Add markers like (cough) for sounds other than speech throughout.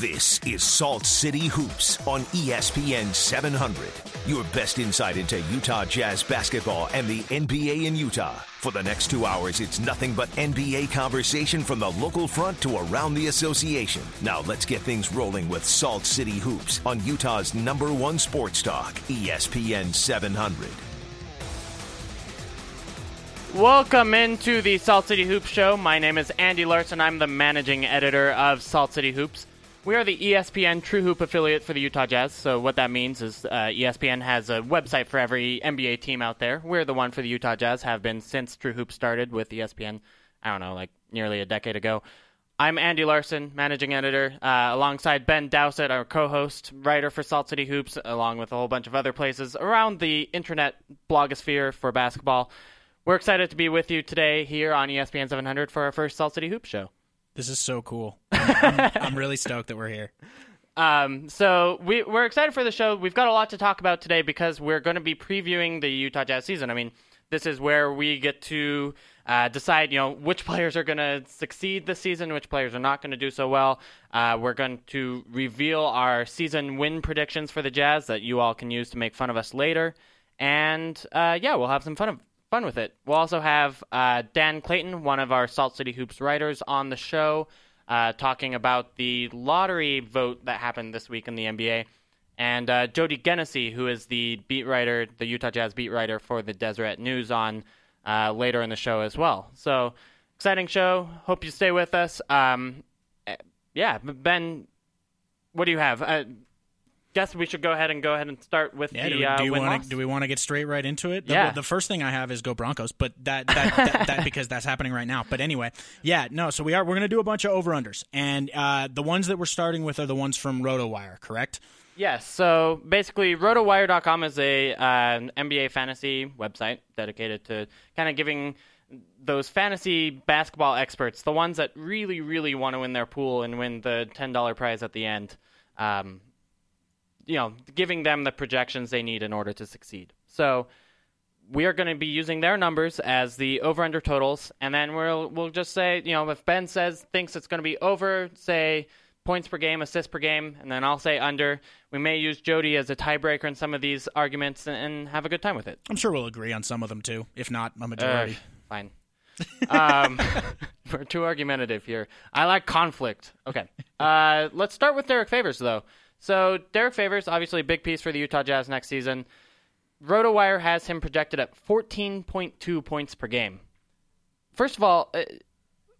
This is Salt City Hoops on ESPN 700. Your best insight into Utah Jazz basketball and the NBA in Utah. For the next two hours, it's nothing but NBA conversation from the local front to around the association. Now let's get things rolling with Salt City Hoops on Utah's number one sports talk, ESPN 700. Welcome into the Salt City Hoops Show. My name is Andy Larsen. I'm the managing editor of Salt City Hoops. We are the ESPN True Hoop affiliate for the Utah Jazz. So what that means is uh, ESPN has a website for every NBA team out there. We're the one for the Utah Jazz. Have been since True Hoop started with ESPN. I don't know, like nearly a decade ago. I'm Andy Larsen, managing editor, uh, alongside Ben Dowsett, our co-host, writer for Salt City Hoops, along with a whole bunch of other places around the internet blogosphere for basketball. We're excited to be with you today here on ESPN 700 for our first Salt City Hoops show. This is so cool. (laughs) I'm, I'm, I'm really stoked that we're here. Um, so we, we're excited for the show. We've got a lot to talk about today because we're going to be previewing the Utah Jazz season. I mean, this is where we get to uh, decide, you know, which players are going to succeed this season, which players are not going to do so well. Uh, we're going to reveal our season win predictions for the Jazz that you all can use to make fun of us later. And uh, yeah, we'll have some fun of fun with it. We'll also have uh, Dan Clayton, one of our Salt City Hoops writers, on the show, uh, talking about the lottery vote that happened this week in the NBA, and uh, Jody Genessy, who is the beat writer, the Utah Jazz beat writer for the Deseret News, on uh, later in the show as well. So exciting show. Hope you stay with us. Um, eh, yeah, Ben, what do you have? Guess we should go ahead and go ahead and start with Yeah, the do, we- uh, you want to do we want to get straight right into it? The, Yeah. The first thing I have is go Broncos, but that (laughs) that, that, that because that's happening right now. But anyway, yeah, no. So we are we're gonna do a bunch of over unders, and uh, the ones that we're starting with are the ones from RotoWire, correct? Yes. So basically, RotoWire.com is a uh, an NBA fantasy website dedicated to kind of giving those fantasy basketball experts, the ones that really, really want to win their pool and win the ten dollar prize at the end, um, you know, giving them the projections they need in order to succeed. So we are going to be using their numbers as the over under totals, and then we'll we'll just say, you know, if Ben says thinks it's going to be over, say points per game, assists per game, and then I'll say under. We may use Jody as a tiebreaker in some of these arguments and, and have a good time with it. I'm sure we'll agree on some of them too, if not a Uh, majority. fine. (laughs) um, (laughs) we're too argumentative here. I like conflict. Okay. Uh, let's start with Derek Favors, though. So, Derek Favors, obviously a big piece for the Utah Jazz next season. RotoWire has him projected at 14.2 points per game. First of all, uh,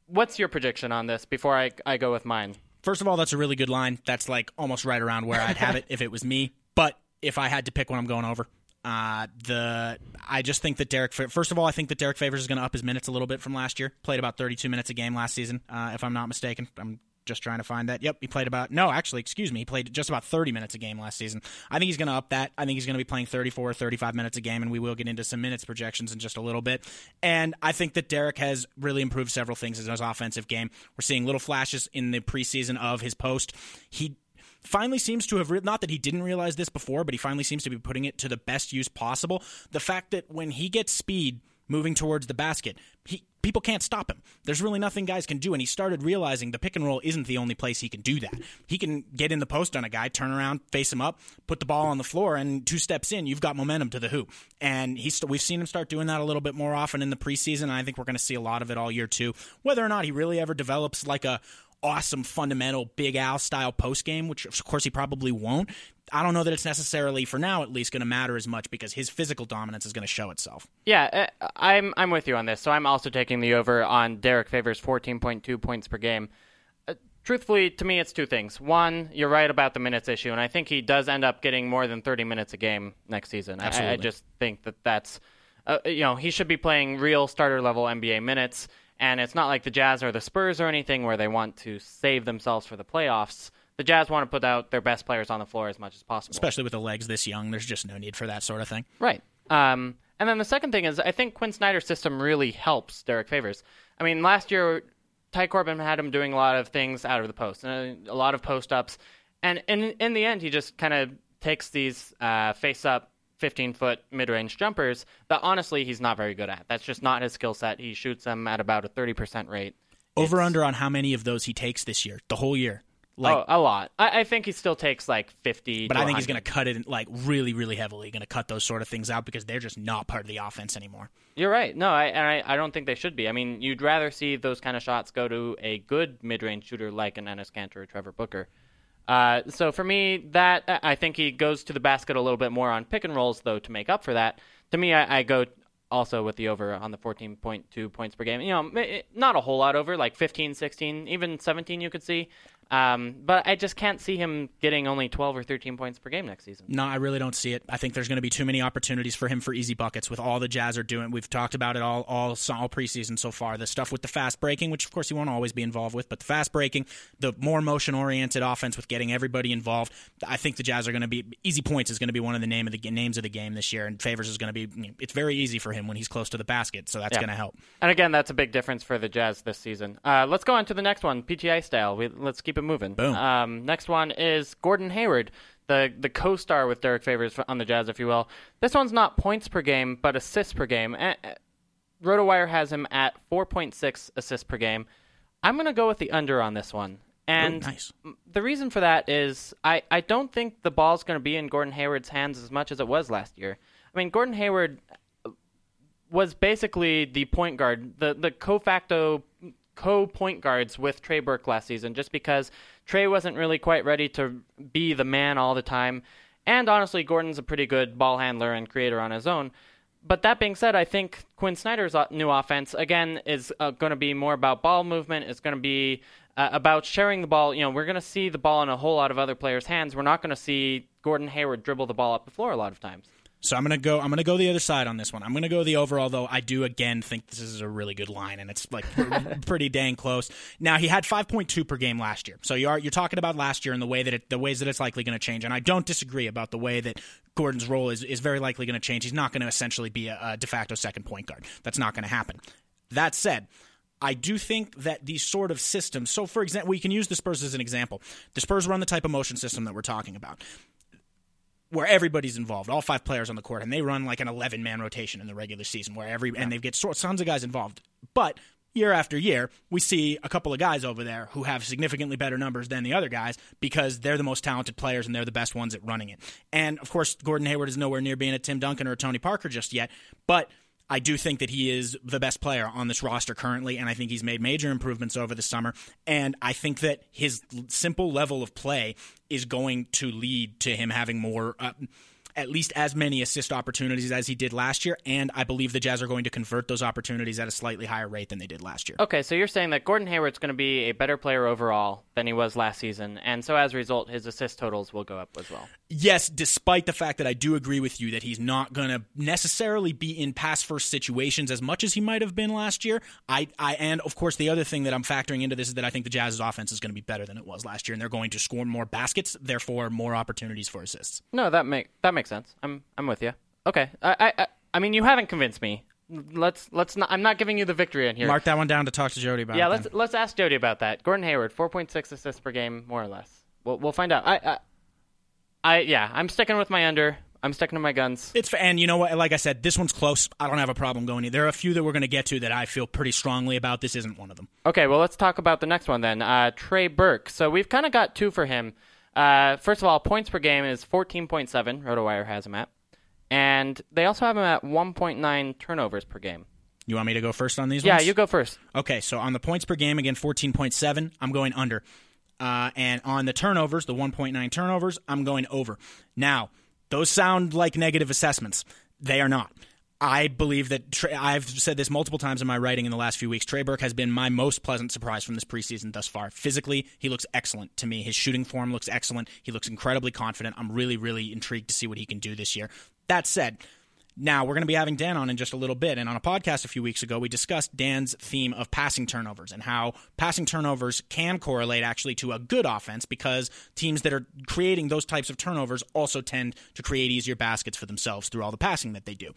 what's your prediction on this before I, I go with mine? First of all, that's a really good line. That's like almost right around where I'd have it if it was me. But if I had to pick one, I'm going over. Uh, the I just think that Derek. First of all, I think that Derek Favors is going to up his minutes a little bit from last year. Played about 32 minutes a game last season, uh, if I'm not mistaken. I'm just trying to find that. Yep, he played about no, actually, excuse me, he played just about 30 minutes a game last season. I think he's going to up that. I think he's going to be playing 34 or 35 minutes a game, and we will get into some minutes projections in just a little bit. And I think that Derek has really improved several things in his offensive game. We're seeing little flashes in the preseason of his post. He finally seems to have re- not that he didn't realize this before, but he finally seems to be putting it to the best use possible. The fact that when he gets speed moving towards the basket, he people can't stop him. There's really nothing guys can do, and he started realizing the pick and roll isn't the only place he can do that. He can get in the post on a guy, turn around, face him up, put the ball on the floor, and two steps in, you've got momentum to the hoop. And he's st- we've seen him start doing that a little bit more often in the preseason, and I think we're going to see a lot of it all year too. Whether or not he really ever develops like a awesome fundamental Big Al style post game, which of course he probably won't. I don't know that it's necessarily for now at least going to matter as much because his physical dominance is going to show itself. Yeah, uh, I'm I'm with you on this. So I'm also taking the over on Derek Favors 14.2 points per game. Uh, truthfully, to me, it's two things. One, you're right about the minutes issue, and I think he does end up getting more than 30 minutes a game next season. I- I, I just think that that's, uh, you know, he should be playing real starter level NBA minutes, and it's not like the Jazz or the Spurs or anything where they want to save themselves for the playoffs. The Jazz want to put out their best players on the floor as much as possible. Especially with the legs this young, there's just no need for that sort of thing. Right. Um, and then the second thing is, I think Quinn Snyder's system really helps Derek Favors. I mean, last year, Ty Corbin had him doing a lot of things out of the post, and a lot of post ups. And in, in the end, he just kind of takes these uh, face up 15 foot mid range jumpers that honestly he's not very good at. That's just not his skill set. He shoots them at about a 30% rate. Over under on how many of those he takes this year, the whole year. Like, oh, a lot. I, I think he still takes like 50. but I think he's going to cut it like really, really heavily. Going to cut those sort of things out because they're just not part of the offense anymore. You're right. No, I, and I, I don't think they should be. I mean, you'd rather see those kind of shots go to a good mid-range shooter like an Enes Kanter or Trevor Booker. Uh, so for me, that I think he goes to the basket a little bit more on pick and rolls, though, to make up for that. To me, I, I go also with the over on the 14.2 points per game. You know, not a whole lot over, like 15, 16, even 17 you could see. Um, but I just can't see him getting only 12 or 13 points per game next season. No, I really don't see it. I think there's going to be too many opportunities for him for easy buckets with all the Jazz are doing. We've talked about it all all all preseason so far. The stuff with the fast breaking, which of course he won't always be involved with, but the fast breaking, the more motion oriented offense with getting everybody involved. I think the Jazz are going to be easy points is going to be one of the name of the names of the game this year, and Favors is going to be. It's very easy for him when he's close to the basket, so that's Yeah. going to help. And again, that's a big difference for the Jazz this season. Uh, let's go on to the next one, PGA style. We, let's keep it moving. Boom. Um, next one is Gordon Hayward, the the co-star with Derek Favors on the Jazz, if you will. This one's not points per game, but assists per game. Uh, uh, RotoWire has him at 4.6 assists per game. I'm going to go with the under on this one. And nice. the reason for that is I, I don't think the ball's going to be in Gordon Hayward's hands as much as it was last year. I mean, Gordon Hayward was basically the point guard, the the co facto co point guards with Trey Burke last season, just because Trey wasn't really quite ready to be the man all the time. And honestly, Gordon's a pretty good ball handler and creator on his own. But that being said, I think Quinn Snyder's uh, new offense again is uh, going to be more about ball movement. It's going to be uh, about sharing the ball. You know, we're going to see the ball in a whole lot of other players' hands. We're not going to see Gordon Hayward dribble the ball up the floor a lot of times. So I'm gonna go. I'm gonna go the other side on this one. I'm gonna go the over. Although I do again think this is a really good line, and it's like (laughs) pretty dang close. Now he had 5.2 per game last year. So you are you're talking about last year and the way that it, the ways that it's likely going to change. And I don't disagree about the way that Gordon's role is is very likely going to change. He's not going to essentially be a, a de facto second point guard. That's not going to happen. That said. I do think that these sort of systems. So, for example, we can use the Spurs as an example. The Spurs run the type of motion system that we're talking about where everybody's involved, all five players on the court, and they run like an 11 man rotation in the regular season where every, and they get tons of guys involved. But year after year, we see a couple of guys over there who have significantly better numbers than the other guys because they're the most talented players and they're the best ones at running it. And of course, Gordon Hayward is nowhere near being a Tim Duncan or a Tony Parker just yet, but I do think that he is the best player on this roster currently, and I think he's made major improvements over the summer. And I think that his simple level of play is going to lead to him having more, uh, at least as many assist opportunities as he did last year. And I believe the Jazz are going to convert those opportunities at a slightly higher rate than they did last year. Okay, so you're saying that Gordon Hayward's going to be a better player overall than he was last season, and so as a result, his assist totals will go up as well. Yes, despite the fact that I do agree with you that he's not going to necessarily be in pass first situations as much as he might have been last year. I, I, and of course, the other thing that I'm factoring into this is that I think the Jazz's offense is going to be better than it was last year, and they're going to score more baskets, therefore more opportunities for assists. No, that make that makes sense. I'm I'm with you. Okay, I I I, mean you haven't convinced me. Let's let's not. I'm not giving you the victory in here. Mark that one down to talk to Jody about. yeah, it let's then. let's ask Jody about that. Gordon Hayward, 4.6 assists per game, more or less. We'll we'll find out. I I, I yeah, I'm sticking with my under. I'm sticking to my guns. It's and you know what? Like I said, this one's close. I don't have a problem going. in. There are a few that we're going to get to that I feel pretty strongly about. This isn't one of them. Okay, well, let's talk about the next one then. Uh, Trey Burke. So we've kind of got two for him. Uh, first of all, points per game is 14.7. RotoWire has him at. And they also have him at 1.9 turnovers per game. You want me to go first on these ones? Yeah, ones? you go first. Okay, so on the points per game, again, 14.7, I'm going under. Uh, and on the turnovers, the 1.9 turnovers, I'm going over. Now, those sound like negative assessments. They are not. I believe that Trey, I've said this multiple times in my writing in the last few weeks. Trey Burke has been my most pleasant surprise from this preseason thus far. Physically, he looks excellent to me. His shooting form looks excellent. He looks incredibly confident. I'm really, really intrigued to see what he can do this year. That said, now, we're going to be having Dan on in just a little bit. And on a podcast a few weeks ago, we discussed Dan's theme of passing turnovers and how passing turnovers can correlate actually to a good offense because teams that are creating those types of turnovers also tend to create easier baskets for themselves through all the passing that they do.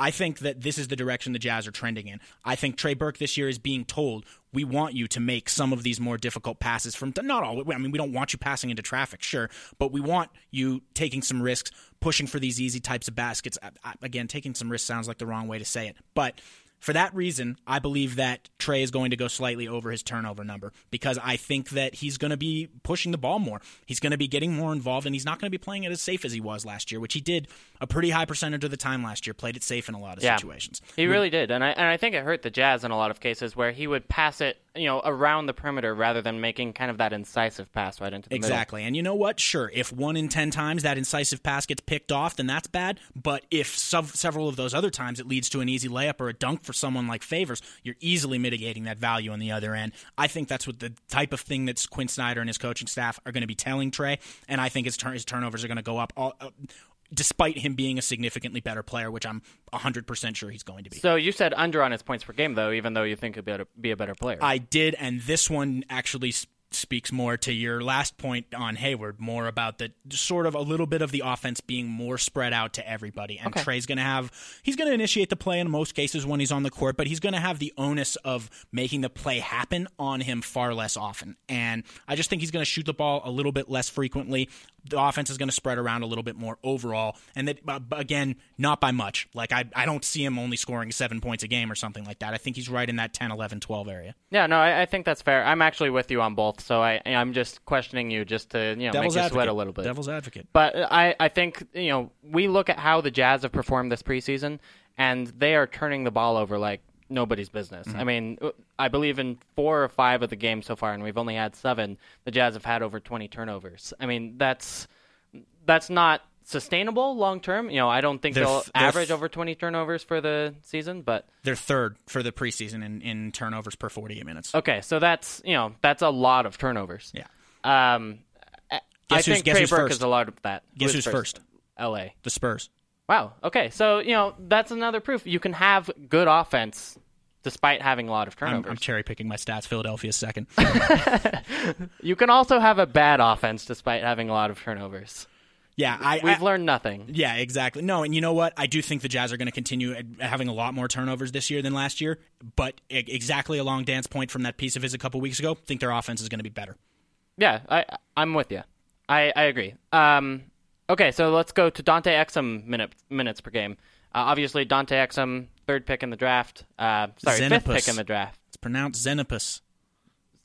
I think that this is the direction the Jazz are trending in. I think Trey Burke this year is being told, we want you to make some of these more difficult passes from not all. I mean, we don't want you passing into traffic, sure, but we want you taking some risks, pushing for these easy types of baskets. Again, taking some risks sounds like the wrong way to say it, but For that reason, I believe that Trey is going to go slightly over his turnover number because I think that he's going to be pushing the ball more. He's going to be getting more involved, and he's not going to be playing it as safe as he was last year, which he did a pretty high percentage of the time last year. Played it safe in a lot of Yeah. situations. He really did, and I and I think it hurt the Jazz in a lot of cases where he would pass it, you know, around the perimeter rather than making kind of that incisive pass right into the middle. Exactly. And you know what? Sure, if one in 10 times that incisive pass gets picked off, then that's bad. But if sev- several of those other times it leads to an easy layup or a dunk for someone like Favors, you're easily mitigating that value on the other end. I think that's what the type of thing that's Quinn Snyder and his coaching staff are going to be telling Trey. And I think his, his turnovers are going to go up. All, uh, Despite him being a significantly better player, which I'm 100% sure he's going to be. So you said under on his points per game, though, even though you think he'd be a, be a better player. I did, and this one actually speaks more to your last point on Hayward, more about the sort of a little bit of the offense being more spread out to everybody. And Okay. Trey's going to have, he's going to initiate the play in most cases when he's on the court, but he's going to have the onus of making the play happen on him far less often. And I just think he's going to shoot the ball a little bit less frequently. The offense is going to spread around a little bit more overall. And that, uh, again, not by much. Like, I, I don't see him only scoring seven points a game or something like that. I think he's right in that 10, 11, 12 area. yeah, no, I, I think that's fair. I'm actually with you on both, so I I'm just questioning you just to you know Devil's make you advocate. sweat a little bit. Devil's advocate. But I, I think you know we look at how the Jazz have performed this preseason, and they are turning the ball over like nobody's business. Mm-hmm. I mean, I believe in four or five of the games so far, and we've only had seven. The Jazz have had over twenty turnovers. I mean, that's that's not sustainable long term. You know, I don't think They're they'll they're average th- over twenty turnovers for the season, but They're third for the preseason in, in turnovers per 48 minutes. okay, so that's you know that's a lot of turnovers. Yeah. Um, I Guess I think Trey who's Burke first? is a lot of that. Guess who's first? L.A. The Spurs. Wow. Okay. So you know that's another proof you can have good offense despite having a lot of I'm, turnovers. I'm cherry picking my stats. Philadelphia's second. (laughs) you can also have a bad offense despite having a lot of turnovers. yeah, I, We've I- learned nothing. Yeah, exactly. No, and you know what? I do think the Jazz are going to continue having a lot more turnovers this year than last year. But exactly along Dan's point from that piece of his a couple weeks ago, I think their offense is going to be better. Yeah, I I'm with you. I I agree. Um. Okay, so let's go to Dante Exum minute, minutes per game. Uh, obviously, Dante Exum, third pick in the draft. Uh, sorry, fifth pick in the draft. It's pronounced Xenopus.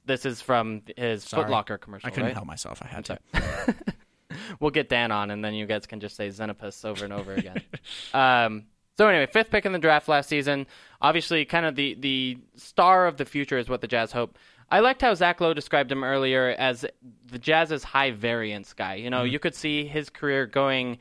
This is from his Sorry. Foot Locker commercial. I couldn't right? help myself. I had to. (laughs) we'll get Dan on, and then you guys can just say Xenopus over and over again. (laughs) um, so anyway, fifth pick in the draft last season. Obviously, kind of the the star of the future is what the Jazz hope. I liked how Zach Lowe described him earlier as the Jazz's high variance guy. You know, mm-hmm. you could see his career going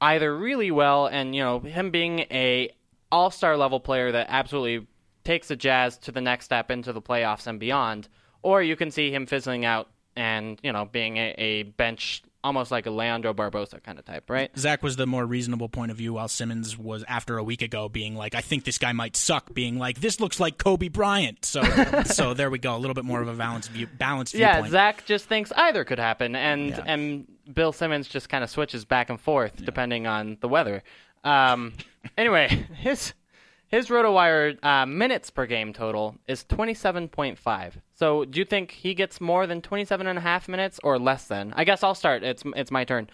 either really well, and you know him being a all star level player that absolutely takes the Jazz to the next step into the playoffs and beyond, or you can see him fizzling out and you know being a, a bench almost like a Leandro Barbosa kind of type, right? Zach was the more reasonable point of view, while Simmons was after a week ago being like, "I think this guy might suck," being like, "This looks like Kobe Bryant." So, (laughs) so there we go, a little bit more of a balanced view, balanced Yeah, viewpoint. Zach just thinks either could happen, and Yeah. and Bill Simmons just kind of switches back and forth depending on the weather. Um, anyway, (laughs) his his RotoWire uh, minutes per game total is twenty seven point five. So, do you think he gets more than 27 and a half minutes or less than? I guess I'll start. It's it's my turn.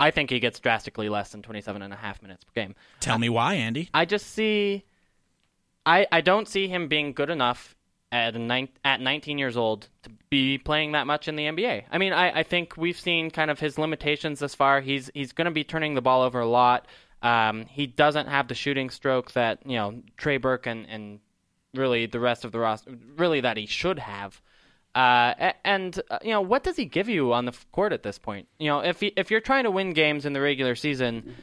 I think he gets drastically less than 27 and a half minutes per game. Tell me why, Andy. I just see, I I don't see him being good enough at nine, at 19 years old to be playing that much in the NBA. I mean, I, I think we've seen kind of his limitations thus far. He's he's going to be turning the ball over a lot. Um, he doesn't have the shooting stroke that you know Trey Burke and, and really the rest of the roster really that he should have. Uh, and uh, you know what does he give you on the court at this point? You know, if he, if you're trying to win games in the regular season,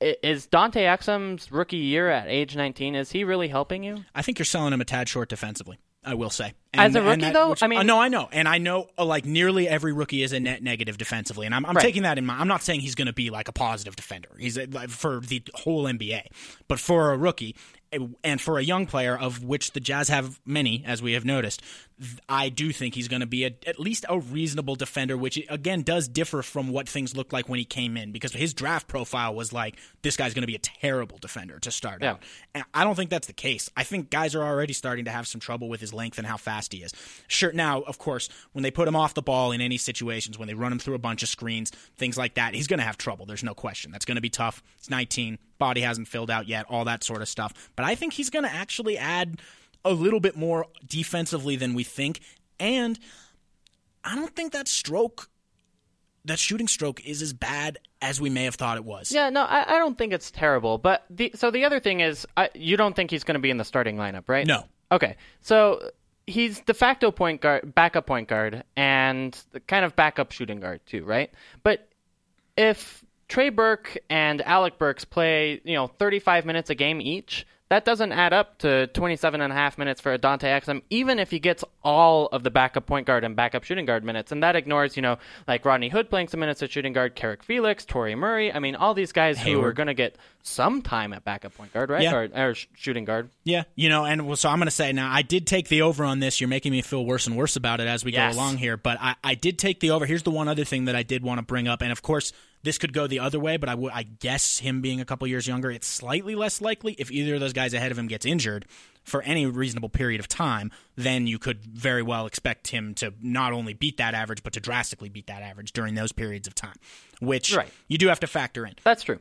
is Dante Exum's rookie year at age 19 is he really helping you? I think you're selling him a tad short defensively. I will say. As a rookie, though? I mean- uh, no, I know, and I know, uh, like nearly every rookie is a net negative defensively, and I'm, I'm Right. taking that in mind. I'm not saying he's going to be like a positive defender. He's a, like, for the whole NBA, but for a rookie, eh, and for a young player of which the Jazz have many, as we have noticed, I do think he's going to be a, at least a reasonable defender, which again does differ from what things looked like when he came in because his draft profile was like this guy's going to be a terrible defender to start Yeah. out. And I don't think that's the case. I think guys are already starting to have some trouble with his length and how fast he is. Sure, now of course when they put him off the ball in any situations, when they run him through a bunch of screens, things like that, he's going to have trouble. There's no question. That's going to be tough. He's 19, body hasn't filled out yet, all that sort of stuff. But I think he's going to actually add a little bit more defensively than we think. And I don't think that stroke, that shooting stroke, is as bad as we may have thought it was. Yeah, no, I, I don't think it's terrible. But the so the other thing is, I, you don't think he's going to be in the starting lineup, right? No. Okay, so he's de facto point guard, backup point guard, and the kind of backup shooting guard too, right? But if Trey Burke and Alec Burks play, you know, 35 minutes a game each, that doesn't add up to 27 and a half minutes for Dante Exum, even if he gets all of the backup point guard and backup shooting guard minutes. And that ignores, you know, like Rodney Hood playing some minutes at shooting guard, Carrick Felix, Toure' Murry. I mean, all these guys who are going to get some time at backup point guard, right? Yeah. Or, or sh- shooting guard. Yeah, you know, and well, so I'm going to say now, I did take the over on this. You're making me feel worse and worse about it as we Yes. go along here, but I, I did take the over. Here's the one other thing that I did want to bring up, and of course, this could go the other way, but I guess him being a couple years younger, it's slightly less likely if either of those guys ahead of him gets injured for any reasonable period of time. Then you could very well expect him to not only beat that average, but to drastically beat that average during those periods of time, which Right. you do have to factor in. That's true.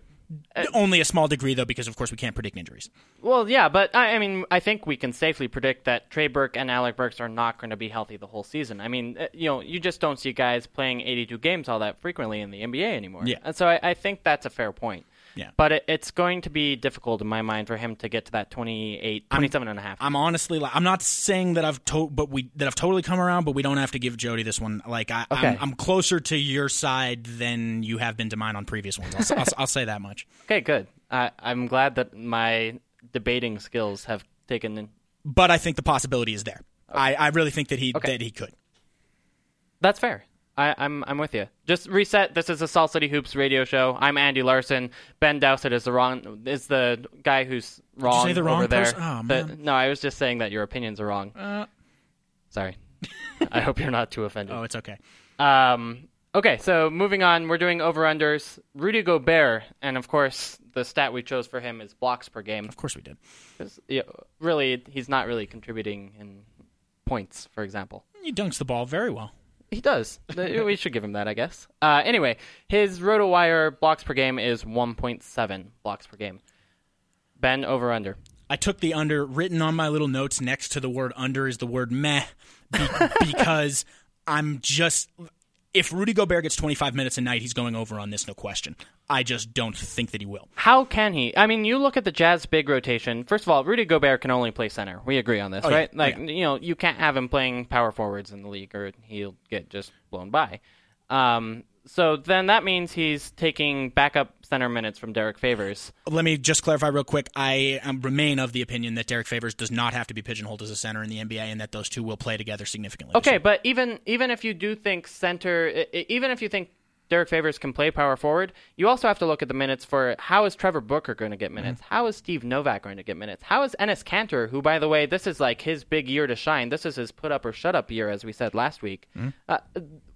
Only a small degree, though, because of course we can't predict injuries. Well, yeah, but I, I mean, I think we can safely predict that Trey Burke and Alec Burks are not going to be healthy the whole season. I mean, uh, you know, you just don't see guys playing 82 games all that frequently in the NBA anymore. Yeah. And so I, I think that's a fair point. Yeah. But it, it's going to be difficult in my mind for him to get to that 28, 27 and a half. I'm honestly like I'm not saying that I've to- but we that I've totally come around, but we don't have to give Jody this one. Like I, Okay. I'm, I'm closer to your side than you have been to mine on previous ones. I'll, I'll, I'll say that much. (laughs) okay, good. I, I'm glad that my debating skills have taken. In. But I think the possibility is there. I, I really think that he Okay. that he could. That's fair. I, I'm I'm with you. Just reset. This is a Salt City Hoops radio show. I'm Andy Larsen. Ben Dowsett is the wrong is the guy who's wrong say the wrong over there. Oh, The- no, I was just saying that your opinions are wrong. Uh, Sorry. (laughs) I hope you're not too offended. oh, it's okay. Um, okay, so moving on, we're doing over unders. Rudy Gobert, and of course, the stat we chose for him is blocks per game. Of course we did. yeah, really, he's not really contributing in points, for example. He dunks the ball very well. He does. We should give him that, I guess. Uh, anyway, his RotoWire blocks per game is 1.7 blocks per game. Ben, over under. I took the under. Written on my little notes next to the word under is the word meh, be- (laughs) because I'm just. If Rudy Gobert gets 25 minutes a night, he's going over on this, no question. I just don't think that he will. How can he? I mean, you look at the Jazz big rotation. First of all, Rudy Gobert can only play center. We agree on this, Oh, yeah. right? Like, Yeah. you know, you can't have him playing power forwards in the league or he'll get just blown by. Um, so then that means he's taking backup center minutes from Derek Favors. Let me just clarify real quick. I um, remain of the opinion that Derek Favors does not have to be pigeonholed as a center in the NBA, and that those two will play together significantly. Okay, but even even if you do think center, even if you think Derek Favors can play power forward, you also have to look at the minutes for how is Trevor Booker going to get minutes? How is Steve Novak going to get minutes? How is Enes Kanter, who by the way, this is like his big year to shine. This is his put up or shut up year, as we said last week. Uh,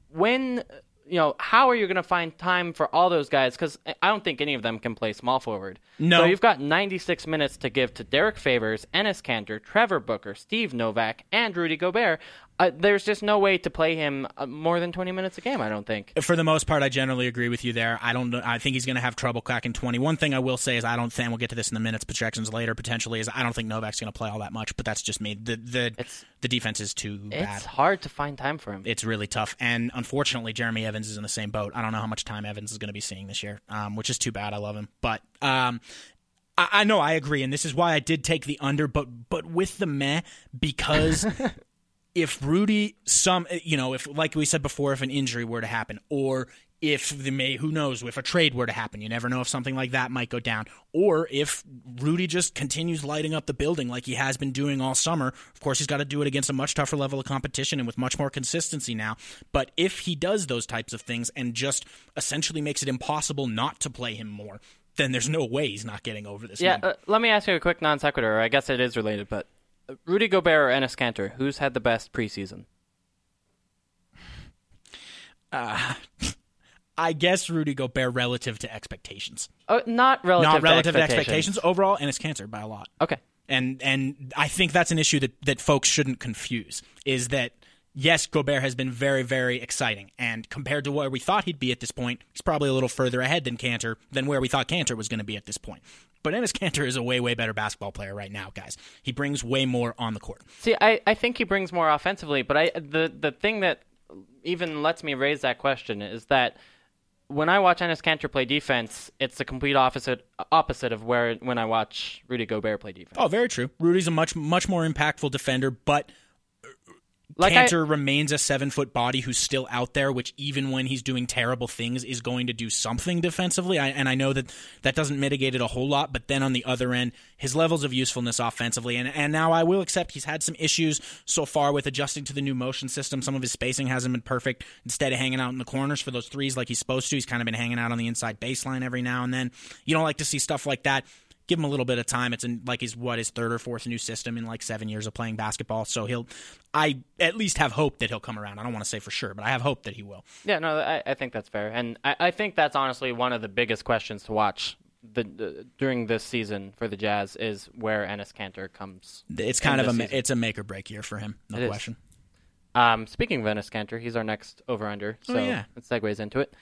when you know, how are you going to find time for all those guys? Because I don't think any of them can play small forward. No. So you've got 96 minutes to give to Derek Favors, Enes Kanter, Trevor Booker, Steve Novak, and Rudy Gobert. Uh, there's just no way to play him uh, more than 20 minutes a game. I don't think. for the most part, I generally agree with you there. I don't. I think he's going to have trouble cracking twenty. One thing I will say is I don't think and we'll get to this in the minutes projections later. Potentially is I don't think Novak's going to play all that much, but that's just me. The the It's- the defense is too bad. It's hard to find time for him. It's really tough, and unfortunately, Jeremy Evans is in the same boat. I don't know how much time Evans is going to be seeing this year, um, which is too bad. I love him, but um, I, I know I agree, and this is why I did take the under, but but with the meh because. (laughs) if Rudy some you know if like we said before if an injury were to happen or if the may who knows if a trade were to happen you never know if something like that might go down or if Rudy just continues lighting up the building like he has been doing all summer of course he's got to do it against a much tougher level of competition and with much more consistency now but if he does those types of things and just essentially makes it impossible not to play him more then there's no way he's not getting over this yeah. Uh, let me ask you a quick non sequitur. I guess it is related, but Rudy Gobert or Enes Kanter, who's had the best preseason? (laughs) I guess Rudy Gobert relative to expectations. Uh, not relative. Not relative to to expectations overall, and it's Kanter by a lot. Okay. And and I think that's an issue that, that folks shouldn't confuse is that yes, Gobert has been very, very exciting. And compared to where we thought he'd be at this point, he's probably a little further ahead than Kanter than where we thought Kanter was going to be at this point. But Enes Kanter is a way, way better basketball player right now, guys. He brings way more on the court. See, I, I think he brings more offensively, but I the the thing that even lets me raise that question is that when I watch Enes Kanter play defense, it's the complete opposite opposite of where when I watch Rudy Gobert play defense. Oh, very true. Rudy's a much, much more impactful defender, but Like I- remains a seven foot body who's still out there, which even when he's doing terrible things is going to do something defensively. I, and I know that that doesn't mitigate it a whole lot, but then on the other end, his levels of usefulness offensively, and, and now I will accept he's had some issues so far with adjusting to the new motion system. Some of his spacing hasn't been perfect. Instead of hanging out in the corners for those threes like he's supposed to, he's kind of been hanging out on the inside baseline every now and then. You don't like to see stuff like that give him a little bit of time. It's in like his what his third or fourth new system in like seven years of playing basketball. So he'll, I at least have hope that he'll come around. I don't want to say for sure, but I have hope that he will. Yeah, no, I, I think that's fair, and I, I think that's honestly one of the biggest questions to watch the, during this season for the Jazz is where Enes Kanter comes. It's kind of a season. it's a make or break year for him, no It question. Um, speaking of Enes Kanter, he's our next over under, so Oh, yeah. it segues into it.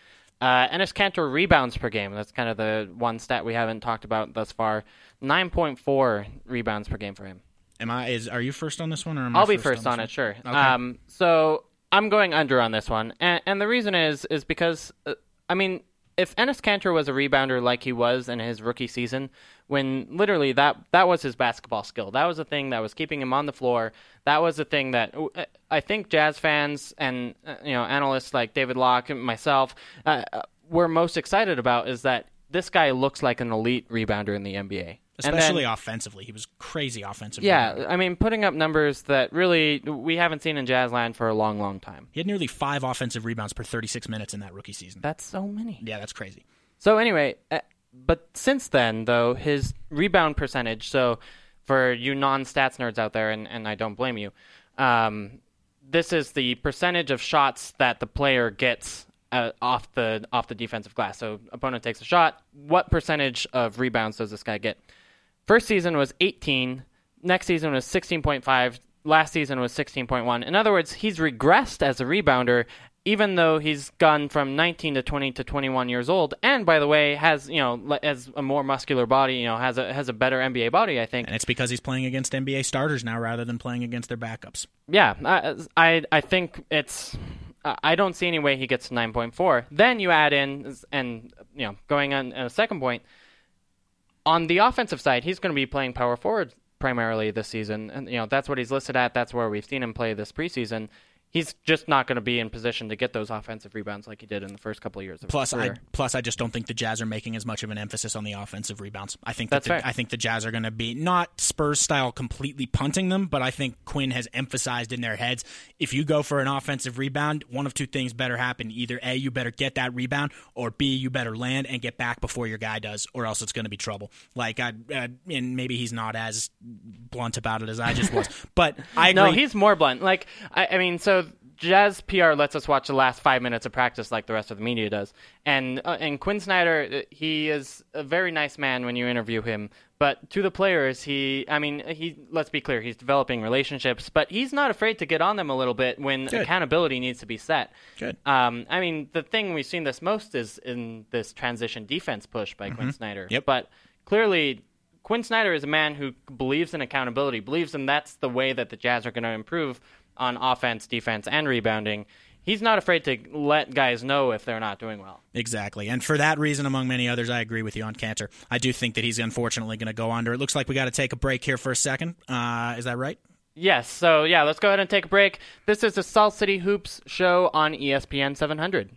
Uh, Enes Kanter rebounds per game. That's kind of the one stat we haven't talked about thus far. Nine point four rebounds per game for him. Am I is are you first on this one or am I I'll be first first on this it, sure. Okay. Um, so I'm going under on this one, and, and the reason is is because uh, I mean, if Enes Kanter was a rebounder like he was in his rookie season, when literally that that was his basketball skill, that was the thing that was keeping him on the floor. That was the thing that I think Jazz fans and uh, you know analysts like David Locke and myself uh, were most excited about is that this guy looks like an elite rebounder in the NBA. And then- Especially offensively, he was crazy offensive. yeah, I mean, putting up numbers that really we haven't seen in Jazzland for a long, long time. he had nearly five offensive rebounds per 36 minutes in that rookie season. That's so many. yeah, that's crazy. So anyway, uh, but since then, though, his rebound percentage. So for you non-stats nerds out there, and, and I don't blame you, um, this is the percentage of shots that the player gets uh, off the off the defensive glass. So opponent takes a shot. What percentage of rebounds does this guy get? First season was 18. Next season was 16.5. Last season was 16.1. In other words, he's regressed as a rebounder, even though he's gone from 19 to 20 to 21 years old. And by the way, has you know has a more muscular body. You know, has a has a better NBA body. I think. And it's because he's playing against NBA starters now rather than playing against their backups. Yeah, I I, I think it's. I I don't see any way he gets 9.4. Then you add in, and you know, going on a second point, on the offensive side, he's going to be playing power forward primarily this season, and you know that's what he's listed at. That's where we've seen him play this preseason. He's just not going to be in position to get those offensive rebounds like he did in the first couple of years of Plus, his I plus I just don't think the Jazz are making as much of an emphasis on the offensive rebounds. I think That's that the, fair. I think the Jazz are going to be not Spurs style completely punting them, but I think Quinn has emphasized in their heads if you go for an offensive rebound, one of two things better happen: either a you better get that rebound, or b you better land and get back before your guy does, or else it's going to be trouble. Like I uh, and maybe he's not as blunt about it as I just was, (laughs) but I agree. No, he's more blunt. Like I, I mean, so Jazz PR lets us watch the last five minutes of practice, like the rest of the media does. And uh, and Quinn Snyder, uh, he is a very nice man when you interview him. But to the players, he, I mean, he. Let's be clear, he's developing relationships, but he's not afraid to get on them a little bit when Good. accountability needs to be set. Good. Um, I mean, the thing we've seen this most is in this transition defense push by Quinn Snyder. Mm-hmm. Yep. But clearly, Quinn Snyder is a man who believes in accountability, believes in that's the way that the Jazz are going to improve on offense, defense, and rebounding. He's not afraid to let guys know if they're not doing well. Exactly. And for that reason, among many others, I agree with you on Kanter. I do think that he's unfortunately going to go under. It looks like we got to take a break here for a second. Uh, is that right? Yes, so yeah, let's go ahead and take a break. This is the Salt City Hoops show on ESPN 700.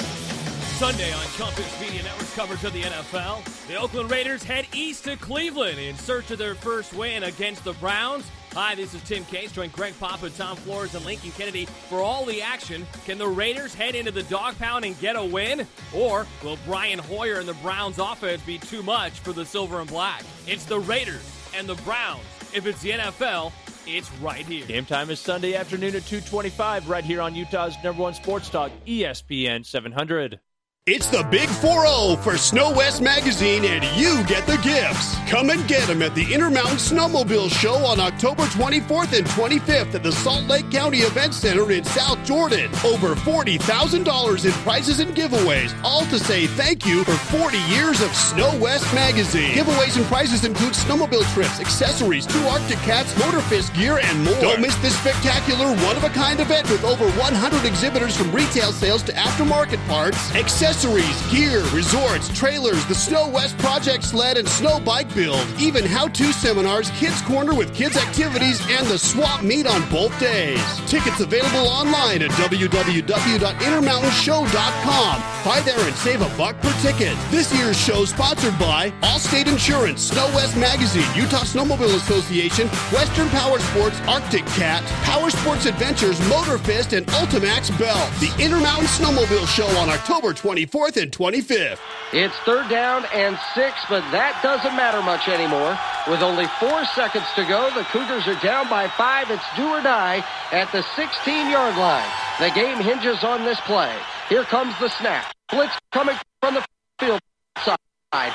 Sunday on Compass Media Network coverage of the NFL. The Oakland Raiders head east to Cleveland in search of their first win against the Browns. Hi, this is Tim Case. Join Greg Papa, Tom Flores, and Lincoln Kennedy for all the action. Can the Raiders head into the dog pound and get a win? Or will Brian Hoyer and the Browns offense be too much for the silver and black? It's the Raiders and the Browns If it's the NFL, it's right here. Game time is Sunday afternoon at 225 right here on Utah's number one sports talk, ESPN 700. It's the Big 4-0 for Snow West Magazine, and you get the gifts. Come and get them at the Intermountain Snowmobile Show on October 24th and 25th at the Salt Lake County Event Center in South Jordan. Over $40,000 in prizes and giveaways, all to say thank you for 40 years of Snow West Magazine. Giveaways and prizes include snowmobile trips, accessories, two Arctic Cats, Motorfist gear, and more. Don't miss this spectacular, one-of-a-kind event with over 100 exhibitors from retail sales to aftermarket parts, accessories, gear, resorts, trailers, the Snow West Project sled and snow bike build, even how-to seminars, kids corner with kids activities, and the swap meet on both days. Tickets available online at www.intermountainshow.com. Buy there and save a buck per ticket. This year's show is sponsored by Allstate Insurance, Snow West Magazine, Utah Snowmobile Association, Western Power Sports, Arctic Cat, Power Sports Adventures, Motorfist, and Ultimax Belt. The Intermountain Snowmobile Show on October 20. 24th and 25th. It's third down and six, but that doesn't matter much anymore. With only four seconds to go, the Cougars are down by five. It's do or die at the 16-yard line. The game hinges on this play. Here comes the snap. Blitz coming from the field side.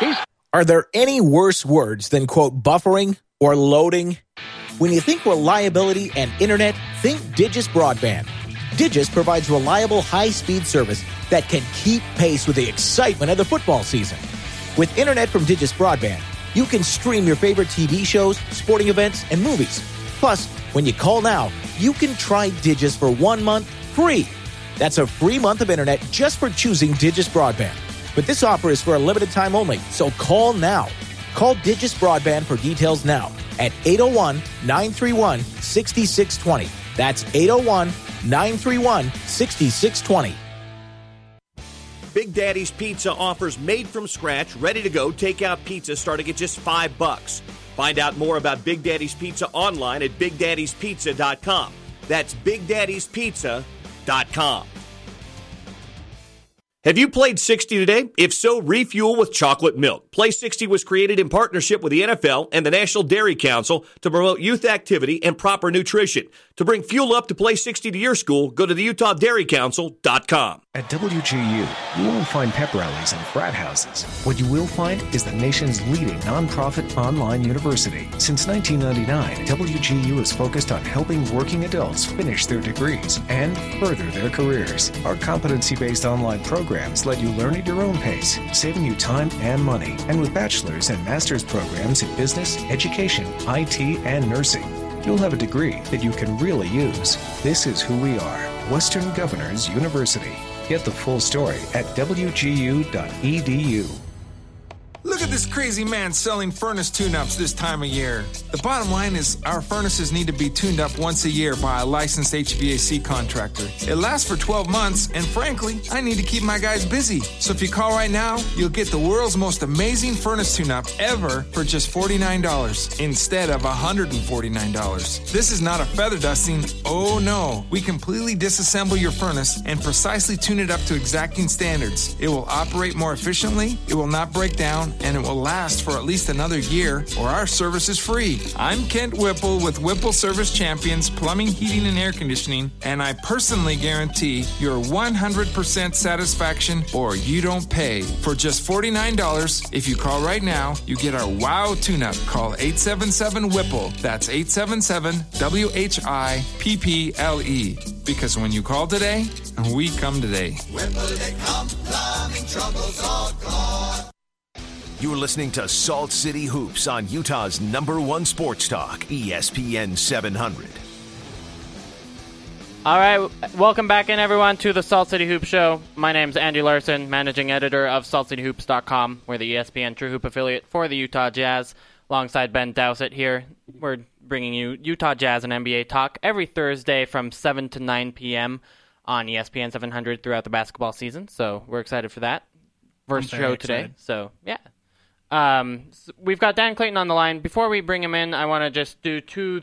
He's are there any worse words than quote buffering or loading? When you think reliability and internet, think Digis Broadband. Digis provides reliable high-speed service that can keep pace with the excitement of the football season. With internet from Digis Broadband, you can stream your favorite TV shows, sporting events, and movies. Plus, when you call now, you can try Digis for one month free. That's a free month of internet just for choosing Digis Broadband. But this offer is for a limited time only, so call now. Call Digis Broadband for details now at 801 931 6620. That's 801 931 6620. Big Daddy's Pizza offers made from scratch, ready to go takeout pizza starting at just five bucks. Find out more about Big Daddy's Pizza online at BigDaddy'sPizza.com. That's BigDaddy'sPizza.com. Have you played 60 today? If so, refuel with chocolate milk. Play 60 was created in partnership with the NFL and the National Dairy Council to promote youth activity and proper nutrition. To bring fuel up to Play 60 to your school, go to the UtahDairyCouncil.com. At WGU, you won't find pep rallies and frat houses. What you will find is the nation's leading nonprofit online university. Since 1999, WGU is focused on helping working adults finish their degrees and further their careers. Our competency based online programs let you learn at your own pace, saving you time and money. And with bachelor's and master's programs in business, education, IT, and nursing, you'll have a degree that you can really use. This is who we are Western Governors University. Get the full story at wgu.edu. Look at this crazy man selling furnace tune ups this time of year. The bottom line is our furnaces need to be tuned up once a year by a licensed HVAC contractor. It lasts for 12 months, and frankly, I need to keep my guys busy. So if you call right now, you'll get the world's most amazing furnace tune up ever for just $49 instead of $149. This is not a feather dusting. Oh no. We completely disassemble your furnace and precisely tune it up to exacting standards. It will operate more efficiently, it will not break down, and it will last for at least another year, or our service is free. I'm Kent Whipple with Whipple Service Champions Plumbing, Heating, and Air Conditioning, and I personally guarantee your 100% satisfaction or you don't pay. For just $49, if you call right now, you get our WOW tune up. Call 877 Whipple. That's 877 W H I P P L E. Because when you call today, we come today. Whipple, they come, plumbing troubles all gone. You're listening to Salt City Hoops on Utah's number one sports talk, ESPN 700. All right, welcome back in, everyone, to the Salt City Hoop Show. My name's Andy Larsen, managing editor of SaltCityHoops.com. We're the ESPN True Hoop affiliate for the Utah Jazz. Alongside Ben Dowsett here, we're bringing you Utah Jazz and NBA talk every Thursday from 7 to 9 p.m. on ESPN 700 throughout the basketball season. So we're excited for that. First show excited. today. So, yeah, um, we've got Dan Clayton on the line. Before we bring him in, I want to just do two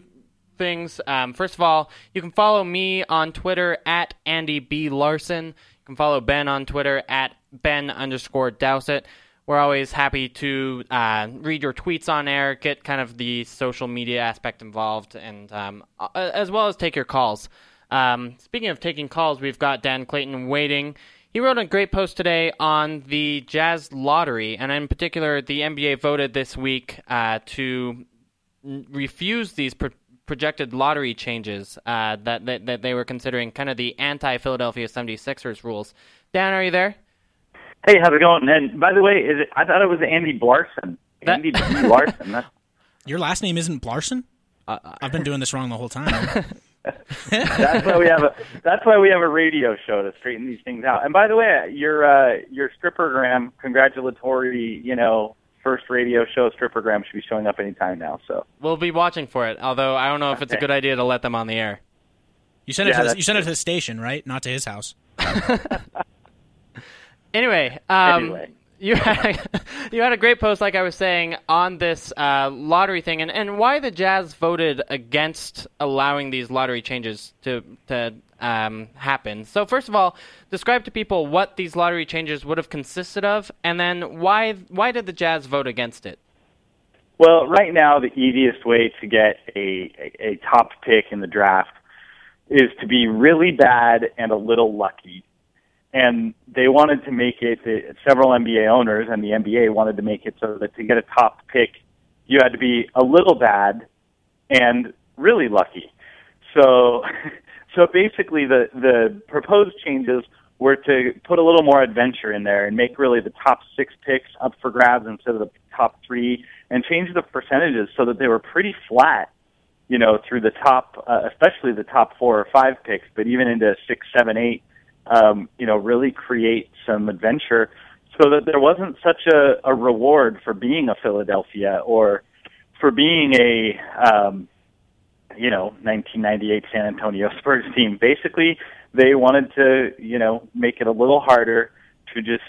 things. Um, first of all, you can follow me on Twitter at Andy B Larson. You can follow Ben on Twitter at Ben underscore Dowsett. we're always happy to uh, read your tweets on air, get kind of the social media aspect involved, and um, as well as take your calls. Um, speaking of taking calls, we've got Dan Clayton waiting. He wrote a great post today on the Jazz lottery, and in particular, the NBA voted this week uh, to refuse these pro- projected lottery changes uh, that, that, that they were considering, kind of the anti-Philadelphia 76ers rules. Dan, are you there? Hey, how's it going? And by the way, is it? I thought it was Andy Blarson. (laughs) That- Andy Blarson. That's, Your last name isn't Blarson? Uh, I've been doing this wrong the whole time. (laughs) that's why we have a. That's why we have a radio show to straighten these things out. And by the way, your uh, your strippergram congratulatory, you know, first radio show strippergram should be showing up anytime now. So We'll be watching for it, although I don't know if it's a good idea to let them on the air. You sent it Yeah, to the, you sent it to the station, right? Not to his house. (laughs) (laughs) Anyway, um, Anyway. You had (laughs) you had a great post, like I was saying, on this uh, lottery thing, and, and why the Jazz voted against allowing these lottery changes to to um, happen. So first of all, describe to people what these lottery changes would have consisted of, and then why why did the Jazz vote against it? Well, right now, the easiest way to get a, a, a top pick in the draft is to be really bad and a little lucky. And they wanted to make it, the, several NBA owners and the NBA wanted to make it so that to get a top pick, you had to be a little bad and really lucky. So, (laughs) so basically the, the proposed changes were to put a little more adventure in there and make really the top six picks up for grabs instead of the top three and change the percentages so that they were pretty flat, you know, through the top, uh, especially the top four or five picks, but even into six, seven, eight, um, you know, really create some adventure so that there wasn't such a, a reward for being a Philadelphia or for being a, um, you know, 1998 San Antonio (laughs) Spurs team. Basically, they wanted to, you know, make it a little harder to just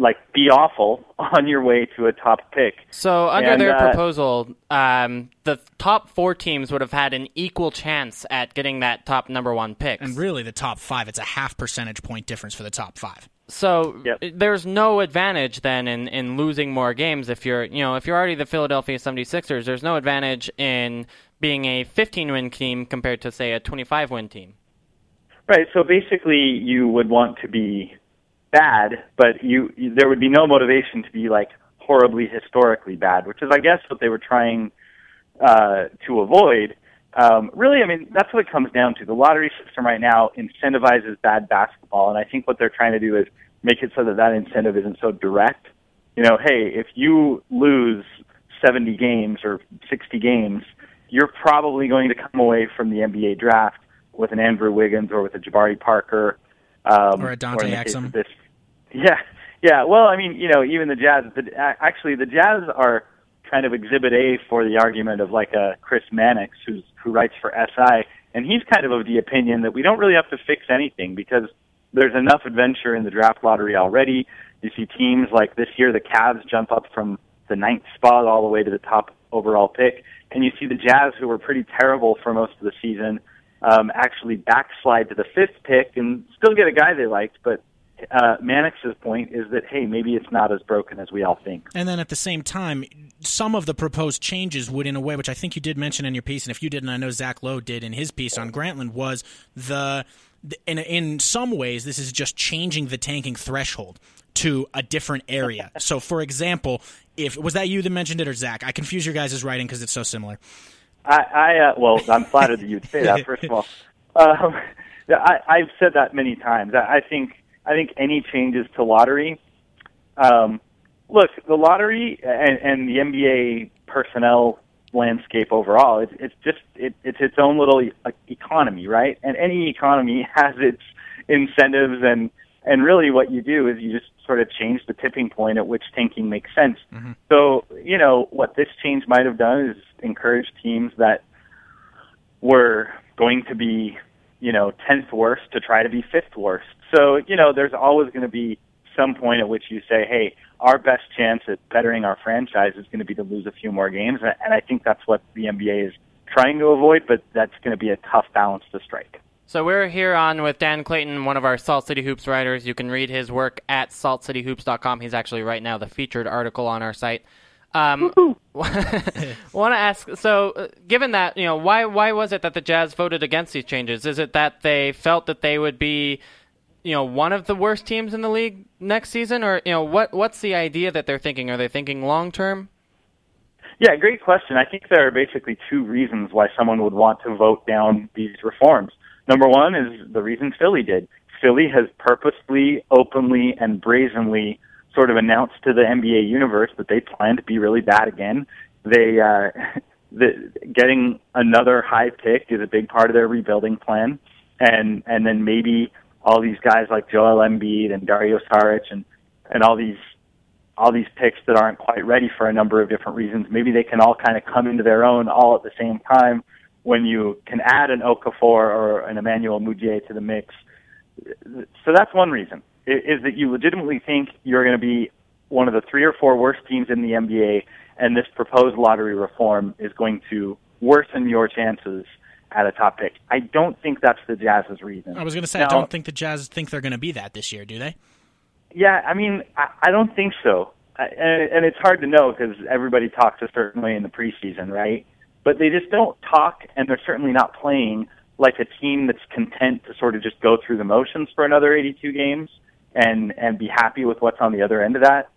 like be awful (laughs) on your way to a top pick. So under And, their uh, proposal, um, the top four teams would have had an equal chance at getting that top number one pick. And really, the top five, it's a half percentage point difference for the top five. So there's no advantage then in, in losing more games if you're you know if you're already the Philadelphia 76ers there's no advantage in being a 15 win team compared to say a 25 win team. Right. So basically, you would want to be bad, but you, you there would be no motivation to be like horribly historically bad, which is, I guess, what they were trying uh, to avoid. Um, really, I mean, that's what it comes down to. The lottery system right now incentivizes bad basketball, and I think what they're trying to do is make it so that that incentive isn't so direct. You know, hey, if you lose 70 games or 60 games, you're probably going to come away from the NBA draft with an Andrew Wiggins or with a Jabari Parker um, Or a Dante case Exum. This, yeah, yeah. Well, I mean, you know, even the Jazz. The, actually, the Jazz are kind of Exhibit A for the argument of like a Chris Mannix, who's who writes for SI, and he's kind of of the opinion that we don't really have to fix anything because there's enough adventure in the draft lottery already. You see teams like this year, the Cavs jump up from the ninth spot all the way to the top overall pick, and you see the Jazz, who were pretty terrible for most of the season, um, actually backslide to the fifth pick and still get a guy they liked, but uh, Mannix's point is that hey, maybe it's not as broken as we all think. And then at the same time, some of the proposed changes would, in a way, which I think you did mention in your piece, and if you didn't, I know Zach Lowe did in his piece on Grantland, was the, the in in some ways this is just changing the tanking threshold to a different area. (laughs) so, for example, if was that you that mentioned it or Zach? I confuse your guys' writing because it's so similar. I, I uh, well, I'm flattered that you'd say that. First of all, (laughs) um, I, I've said that many times. I, I think I think any changes to lottery. Um, look, the lottery and, and the NBA personnel landscape overall, it's, it's just it, it's its own little e- economy, right? And any economy (laughs) has its incentives and and really what you do is you just sort of change the tipping point at which tanking makes sense. So, you know, what this change might have done is encourage teams that were going to be, you know, 10th worst to try to be 5th worst. So, you know, there's always going to be some point at which you say, hey, our best chance at bettering our franchise is going to be to lose a few more games. And I think that's what the NBA is trying to avoid, but that's going to be a tough balance to strike. So we're here on with Dan Clayton, one of our Salt City Hoops writers. You can read his work at saltcityhoops.com. He's actually right now the featured article on our site. Um, (laughs) want to ask? So, uh, given that, you know, why why was it that the Jazz voted against these changes? Is it that they felt that they would be, you know, one of the worst teams in the league next season, or you know, what what's the idea that they're thinking? Are they thinking long term? Yeah, great question. I think there are basically two reasons why someone would want to vote down these reforms. Number one is the reason Philly did. Philly has purposely, openly, and brazenly sort of announced to the NBA universe that they plan to be really bad again. They, uh, (laughs) the, getting another high pick is a big part of their rebuilding plan, and and then maybe all these guys like Joel Embiid and Dario Saric and and all these all these picks that aren't quite ready for a number of different reasons. Maybe they can all kind of come into their own all at the same time when you can add an Okafor or an Emmanuel Mudiay to the mix. So that's one reason is that you legitimately think you're going to be one of the three or four worst teams in the NBA, and this proposed lottery reform is going to worsen your chances at a top pick. I don't think that's the Jazz's reason. I was going to say, now, I don't think the Jazz think they're going to be that this year, do they? Yeah, I mean, I, I don't think so. I, and, and it's hard to know because everybody talks a certain way in the preseason, right? but they just don't talk and they're certainly not playing like a team that's content to sort of just go through the motions for another 82 games and and be happy with what's on the other end of that.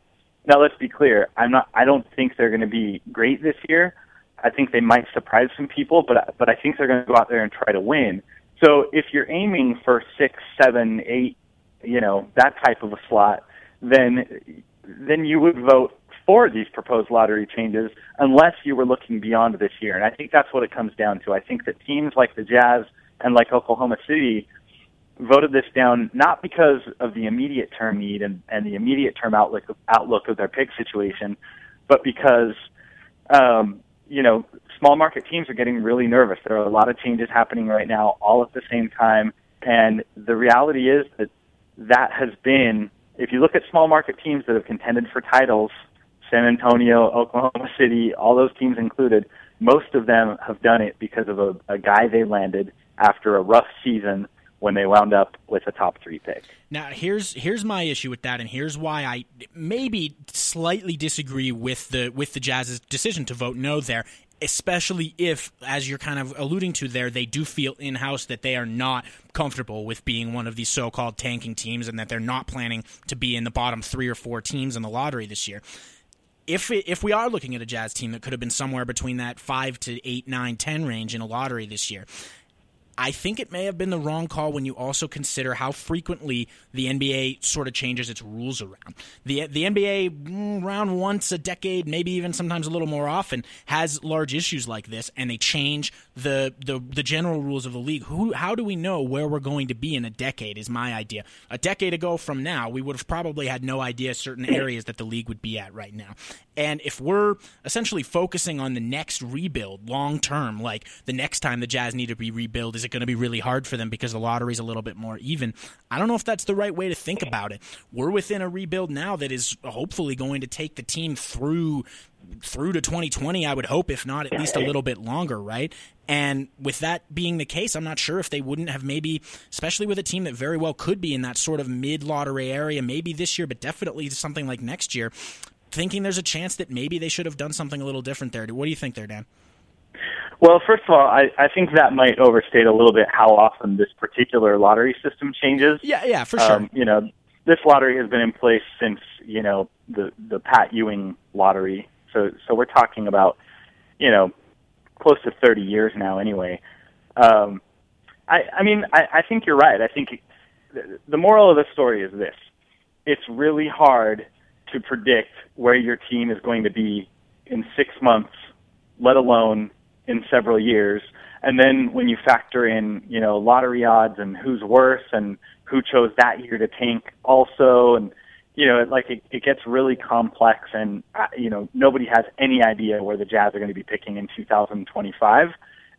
Now let's be clear, I'm not I don't think they're going to be great this year. I think they might surprise some people, but but I think they're going to go out there and try to win. So if you're aiming for six, seven, eight, you know that type of a slot, then then you would vote for these proposed lottery changes unless you were looking beyond this year. And I think that's what it comes down to. I think that teams like the Jazz and like Oklahoma City voted this down not because of the immediate term need and, and the immediate term outlook outlook of their pick situation, but because um, you know small market teams are getting really nervous. There are a lot of changes happening right now, all at the same time, and the reality is that that has been. If you look at small market teams that have contended for titles San Antonio, Oklahoma City, all those teams included, most of them have done it because of a, a guy they landed after a rough season when they wound up with a top three pick. Now, here's here's my issue with that, and here's why I maybe slightly disagree with the with the Jazz's decision to vote no there. Especially if, as you're kind of alluding to there, they do feel in house that they are not comfortable with being one of these so called tanking teams and that they're not planning to be in the bottom three or four teams in the lottery this year if it, if we are looking at a Jazz team that could have been somewhere between that five to eight, nine, ten range in a lottery this year, I think it may have been the wrong call when you also consider how frequently the NBA sort of changes its rules around. The the NBA mm, around once a decade, maybe even sometimes a little more often, has large issues like this, and they change the the, the general rules of the league. Who how do we know where we're going to be in a decade? Is my idea. A decade ago from now, we would have probably had no idea certain areas that the league would be at right now. And if we're essentially focusing on the next rebuild long term, like the next time the Jazz need to be rebuilt is it going to be really hard for them because the lottery's a little bit more even? I don't know if that's the right way to think about it. We're within a rebuild now that is hopefully going to take the team through through to 2020 I would hope if not at least a little bit longer right and with that being the case I'm not sure if they wouldn't have maybe especially with a team that very well could be in that sort of mid lottery area maybe this year but definitely something like next year thinking there's a chance that maybe they should have done something a little different there. What do you think there, Dan? Well, first of all, I, I think that might overstate a little bit how often this particular lottery system changes. Yeah, yeah, for sure. Um, you know, this lottery has been in place since you know the the Pat Ewing lottery. So so we're talking about you know close to 30 years now. Anyway, um, I I mean I, I think you're right. I think the moral of the story is this: it's really hard to predict where your team is going to be in six months, let alone in several years. And then when you factor in, you know, lottery odds and who's worse and who chose that year to tank also, and you know, like it, it gets really complex, and uh, you know, nobody has any idea where the Jazz are going to be picking in 2025.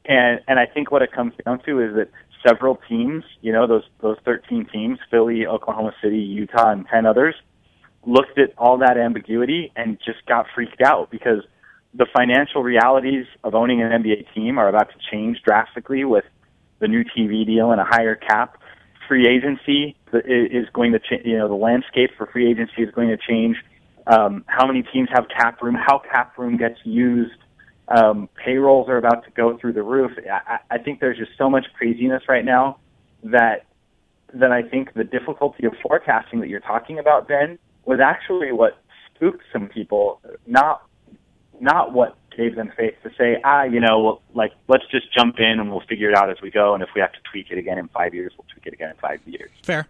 And and I think what it comes down to is that several teams, you know, those those 13 teams, Philly, Oklahoma City, Utah, and 10 others, looked at all that ambiguity and just got freaked out because the financial realities of owning an NBA team are about to change drastically with the new TV deal and a higher cap, free agency is going to change. You know, the landscape for free agency is going to change. Um, how many teams have cap room? How cap room gets used? Um, payrolls are about to go through the roof. I, I think there's just so much craziness right now that that I think the difficulty of forecasting that you're talking about, Ben, was actually what spooked some people, not not what gave them faith to say, ah, you know, well, like let's just jump in and we'll figure it out as we go, and if we have to tweak it again in five years, we'll tweak it again in five years. Fair.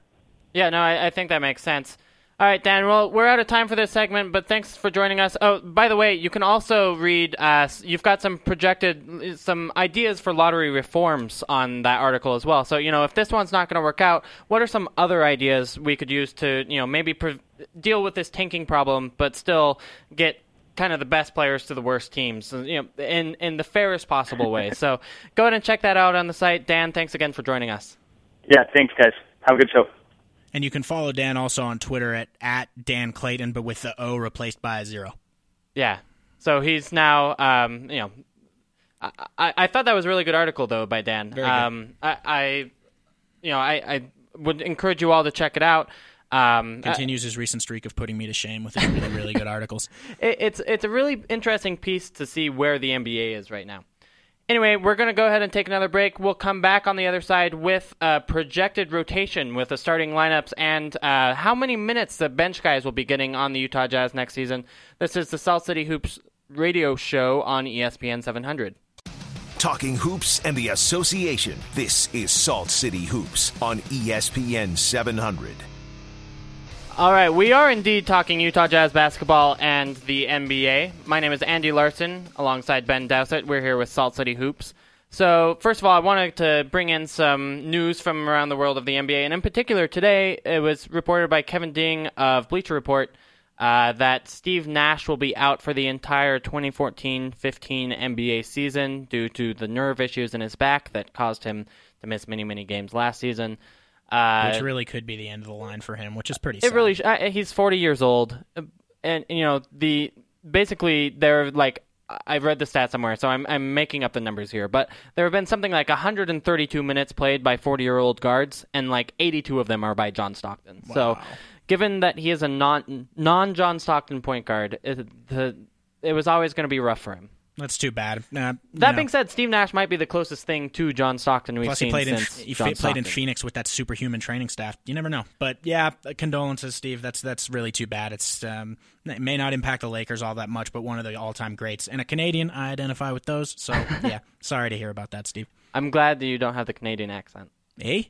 Yeah, no, I, I think that makes sense. All right, Dan. Well, we're out of time for this segment, but thanks for joining us. Oh, by the way, you can also read. Uh, you've got some projected, some ideas for lottery reforms on that article as well. So you know, if this one's not going to work out, what are some other ideas we could use to, you know, maybe pre- deal with this tanking problem, but still get kind of the best players to the worst teams, you know, in in the fairest possible way. so go ahead and check that out on the site. Dan, thanks again for joining us. Yeah, thanks, guys. Have a good show. And you can follow Dan also on Twitter at, at Dan Clayton, but with the O replaced by a zero. Yeah. So he's now, um, you know, I, I, I, thought that was a really good article though by Dan. Very um, I, I, you know, I, I would encourage you all to check it out. Um, Continues his recent streak of putting me to shame with his really, really good articles. (laughs) It, it's it's a really interesting piece to see where the NBA is right now. Anyway, we're going to go ahead and take another break. We'll come back on the other side with a projected rotation with the starting lineups and uh, how many minutes the bench guys will be getting on the Utah Jazz next season. This is the Salt City Hoops radio show on ESPN 700. Talking hoops and the association. This is Salt City Hoops on ESPN 700. All right, we are indeed talking Utah Jazz basketball and the NBA. My name is Andy Larsen, alongside Ben Dowsett. We're here with Salt City Hoops. So, first of all, I wanted to bring in some news from around the world of the NBA, and in particular, today it was reported by Kevin Ding of Bleacher Report uh, that Steve Nash will be out for the entire 2014-15 NBA season due to the nerve issues in his back that caused him to miss many, many games last season. Uh, which really could be the end of the line for him, which is pretty. It sad. really. Uh, he's 40 years old, and you know the basically they're like I've read the stats somewhere, so I'm I'm making up the numbers here, but there have been something like 132 minutes played by 40 year old guards, and like 82 of them are by John Stockton. Wow. So, given that he is a non non John Stockton point guard, it, the it was always going to be rough for him. That's too bad. Uh, that know. being said, Steve Nash might be the closest thing to John Stockton we've Plus seen he played since in, he John played Stockton. in Phoenix with that superhuman training staff. You never know. But yeah, condolences, Steve. That's that's really too bad. It's um, it may not impact the Lakers all that much, but one of the all-time greats and a Canadian. I identify with those. So (laughs) yeah, sorry to hear about that, Steve. I'm glad that you don't have the Canadian accent. Eh?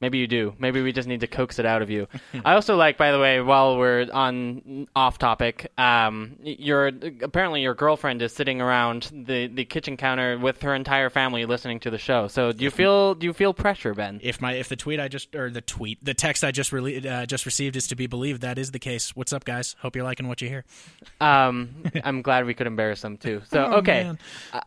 Maybe you do. Maybe we just need to coax it out of you. (laughs) I also like, by the way, while we're on off topic, um, your apparently your girlfriend is sitting around the, the kitchen counter with her entire family listening to the show. So do you feel do you feel pressure, Ben? If my if the tweet I just or the tweet the text I just re- uh, just received is to be believed, that is the case. What's up, guys? Hope you're liking what you hear. Um, I'm glad we could embarrass them too. So (laughs) Oh, okay, man.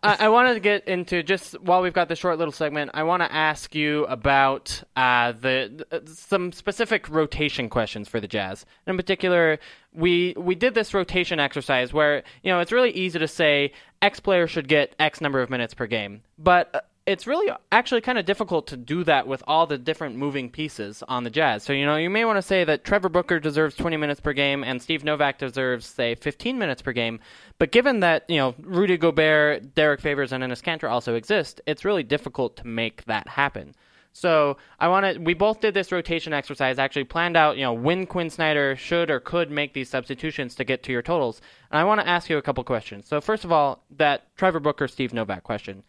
I, I wanted to get into just while we've got the short little segment. I want to ask you about. Uh, the, the some specific rotation questions for the Jazz. In particular, we we did this rotation exercise where you know it's really easy to say X player should get X number of minutes per game, but uh, it's really actually kind of difficult to do that with all the different moving pieces on the Jazz. So you know you may want to say that Trevor Booker deserves 20 minutes per game and Steve Novak deserves say 15 minutes per game. But given that you know Rudy Gobert, Derek Favors, and Enes Kanter also exist, it's really difficult to make that happen. So I want to. We both did this rotation exercise. Actually, planned out. You know, when Quinn Snyder should or could make these substitutions to get to your totals. And I want to ask you a couple questions. So first of all, that Trevor Booker, Steve Novak question.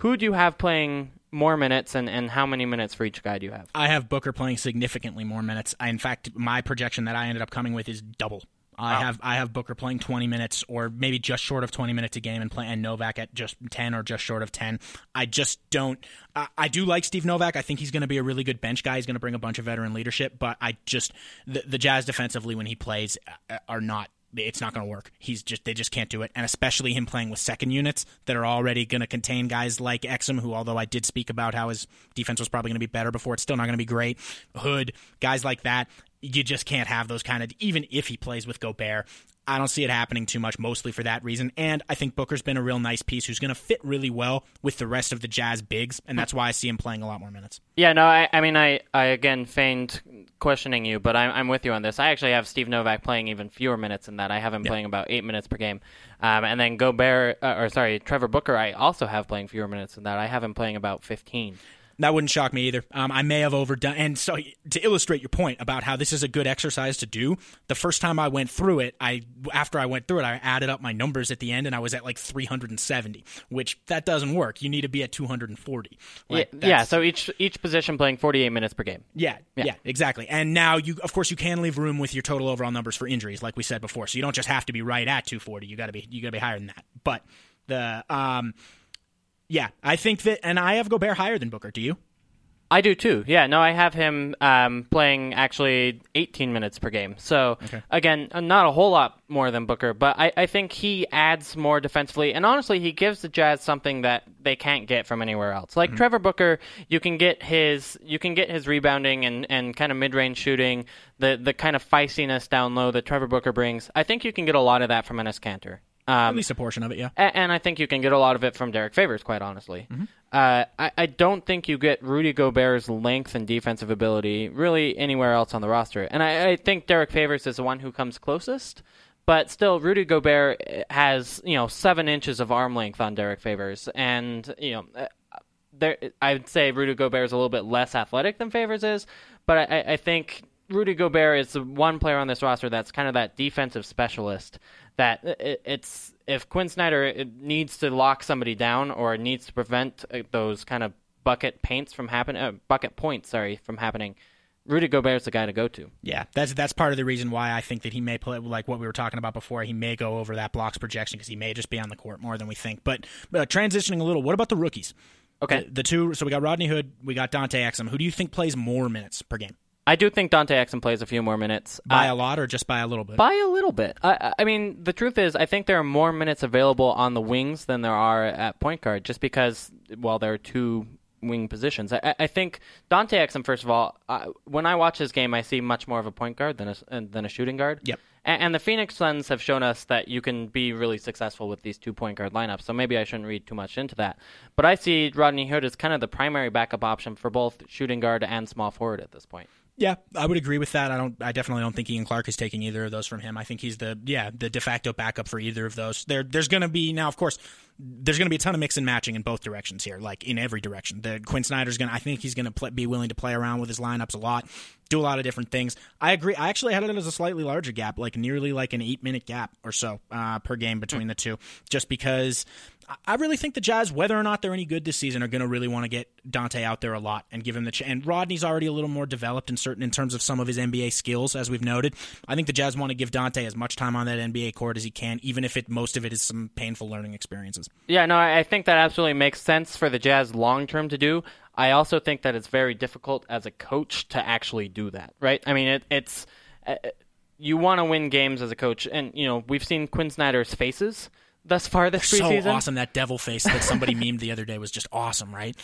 Who do you have playing more minutes, and, and how many minutes for each guy do you have? I have Booker playing significantly more minutes. I, in fact, my projection that I ended up coming with is double. I Wow. have I have Booker playing 20 minutes or maybe just short of 20 minutes a game and play and Novak at just 10 or just short of 10. I just don't I, I do like Steve Novak. I think he's going to be a really good bench guy. He's going to bring a bunch of veteran leadership, but I just the, the Jazz defensively when he plays uh, are not it's not going to work. He's just they just can't do it, and especially him playing with second units that are already going to contain guys like Exum, who although I did speak about how his defense was probably going to be better before, it's still not going to be great. Hood, guys like that, you just can't have those kind of. Even if he plays with Gobert, I don't see it happening too much, mostly for that reason. And I think Booker's been a real nice piece who's going to fit really well with the rest of the Jazz bigs, and that's why I see him playing a lot more minutes. Yeah, no, I, I mean, I, I again feigned questioning you, but I'm, I'm with you on this. I actually have Steve Novak playing even fewer minutes than that. I have him Yeah. playing about eight minutes per game, um, and then Gobert, uh, or sorry, Trevor Booker, I also have playing fewer minutes than that. I have him playing about 15. That wouldn't shock me either. Um, I may have overdone. And so, to illustrate your point about how this is a good exercise to do, the first time I went through it, I after I went through it, I added up my numbers at the end, and I was at like 370, which that doesn't work. You need to be at 240. Like, yeah, yeah, so each each position playing 48 minutes per game. Yeah, Yeah. yeah, exactly. And now you, of course, you can leave room with your total overall numbers for injuries, like we said before. So you don't just have to be right at 240. You got to be, you got to be higher than that. But the, um, yeah, I think that, and I have Gobert higher than Booker. Do you? I do too. Yeah, no, I have him um, playing actually 18 minutes per game. So again, uh, not a whole lot more than Booker, but I, I think he adds more defensively, and honestly, he gives the Jazz something that they can't get from anywhere else. Like Trevor Booker, you can get his you can get his rebounding and, and kind of mid range shooting, the the kind of feistiness down low that Trevor Booker brings. I think you can get a lot of that from Enes Kanter. At Um, least a portion of it, yeah. and I think you can get a lot of it from Derek Favors, quite honestly. Uh, I, I don't think you get Rudy Gobert's length and defensive ability really anywhere else on the roster. And I, I think Derek Favors is the one who comes closest. But still, Rudy Gobert eh, has you know seven inches of arm length on Derek Favors, and you know uh, there I'd say Rudy Gobert is a little bit less athletic than Favors is, but I, I- I think Rudy Gobert is the one player on this roster that's kind of that defensive specialist. That it, it's if Quinn Snyder it needs to lock somebody down or needs to prevent uh, those kind of bucket paints from happening, uh, bucket points, sorry, from happening. Rudy Gobert's the guy to go to. Yeah, that's that's part of the reason why I think that he may play like what we were talking about before. He may go over that blocks projection because he may just be on the court more than we think. But uh, transitioning a little, what about the rookies? Okay, the, the two. So we got Rodney Hood, we got Dante Exum. Who do you think plays more minutes per game? I do think Dante Exum plays a few more minutes. By a lot or just by a little bit? By a little bit. I, I mean, the truth is, I think there are more minutes available on the wings than there are at point guard, just because, well, there are two wing positions. I, I- I think Dante Exum, first of all, uh, when I watch his game, I see much more of a point guard than a, than a shooting guard. Yep. And, and the Phoenix Suns have shown us that you can be really successful with these two point guard lineups, so maybe I shouldn't read too much into that. But I see Rodney Hood as kind of the primary backup option for both shooting guard and small forward at this point. Yeah, I would agree with that. I don't. I definitely don't think Ian Clark is taking either of those from him. I think he's the yeah the de facto backup for either of those. There, there's going to be now, of course, there's going to be a ton of mix and matching in both directions here, like in every direction. The Quinn Snyder's going. to I think he's going to be willing to play around with his lineups a lot, do a lot of different things. I agree. I actually had it as a slightly larger gap, like nearly like an eight minute gap or so uh, per game between the two, just because. I- really think the Jazz, whether or not they're any good this season, are going to really want to get Dante out there a lot and give him the chance. And Rodney's already a little more developed in certain in terms of some of his NBA skills, as we've noted. I think the Jazz want to give Dante as much time on that NBA court as he can, even if it most of it is some painful learning experiences. Yeah, no, I I think that absolutely makes sense for the Jazz long term to do. I also think that it's very difficult as a coach to actually do that, right? I mean, it, it's uh, you want to win games as a coach, and you know we've seen Quinn Snyder's faces thus far this so preseason. So awesome that devil face that somebody (laughs) memed the other day was just awesome, right?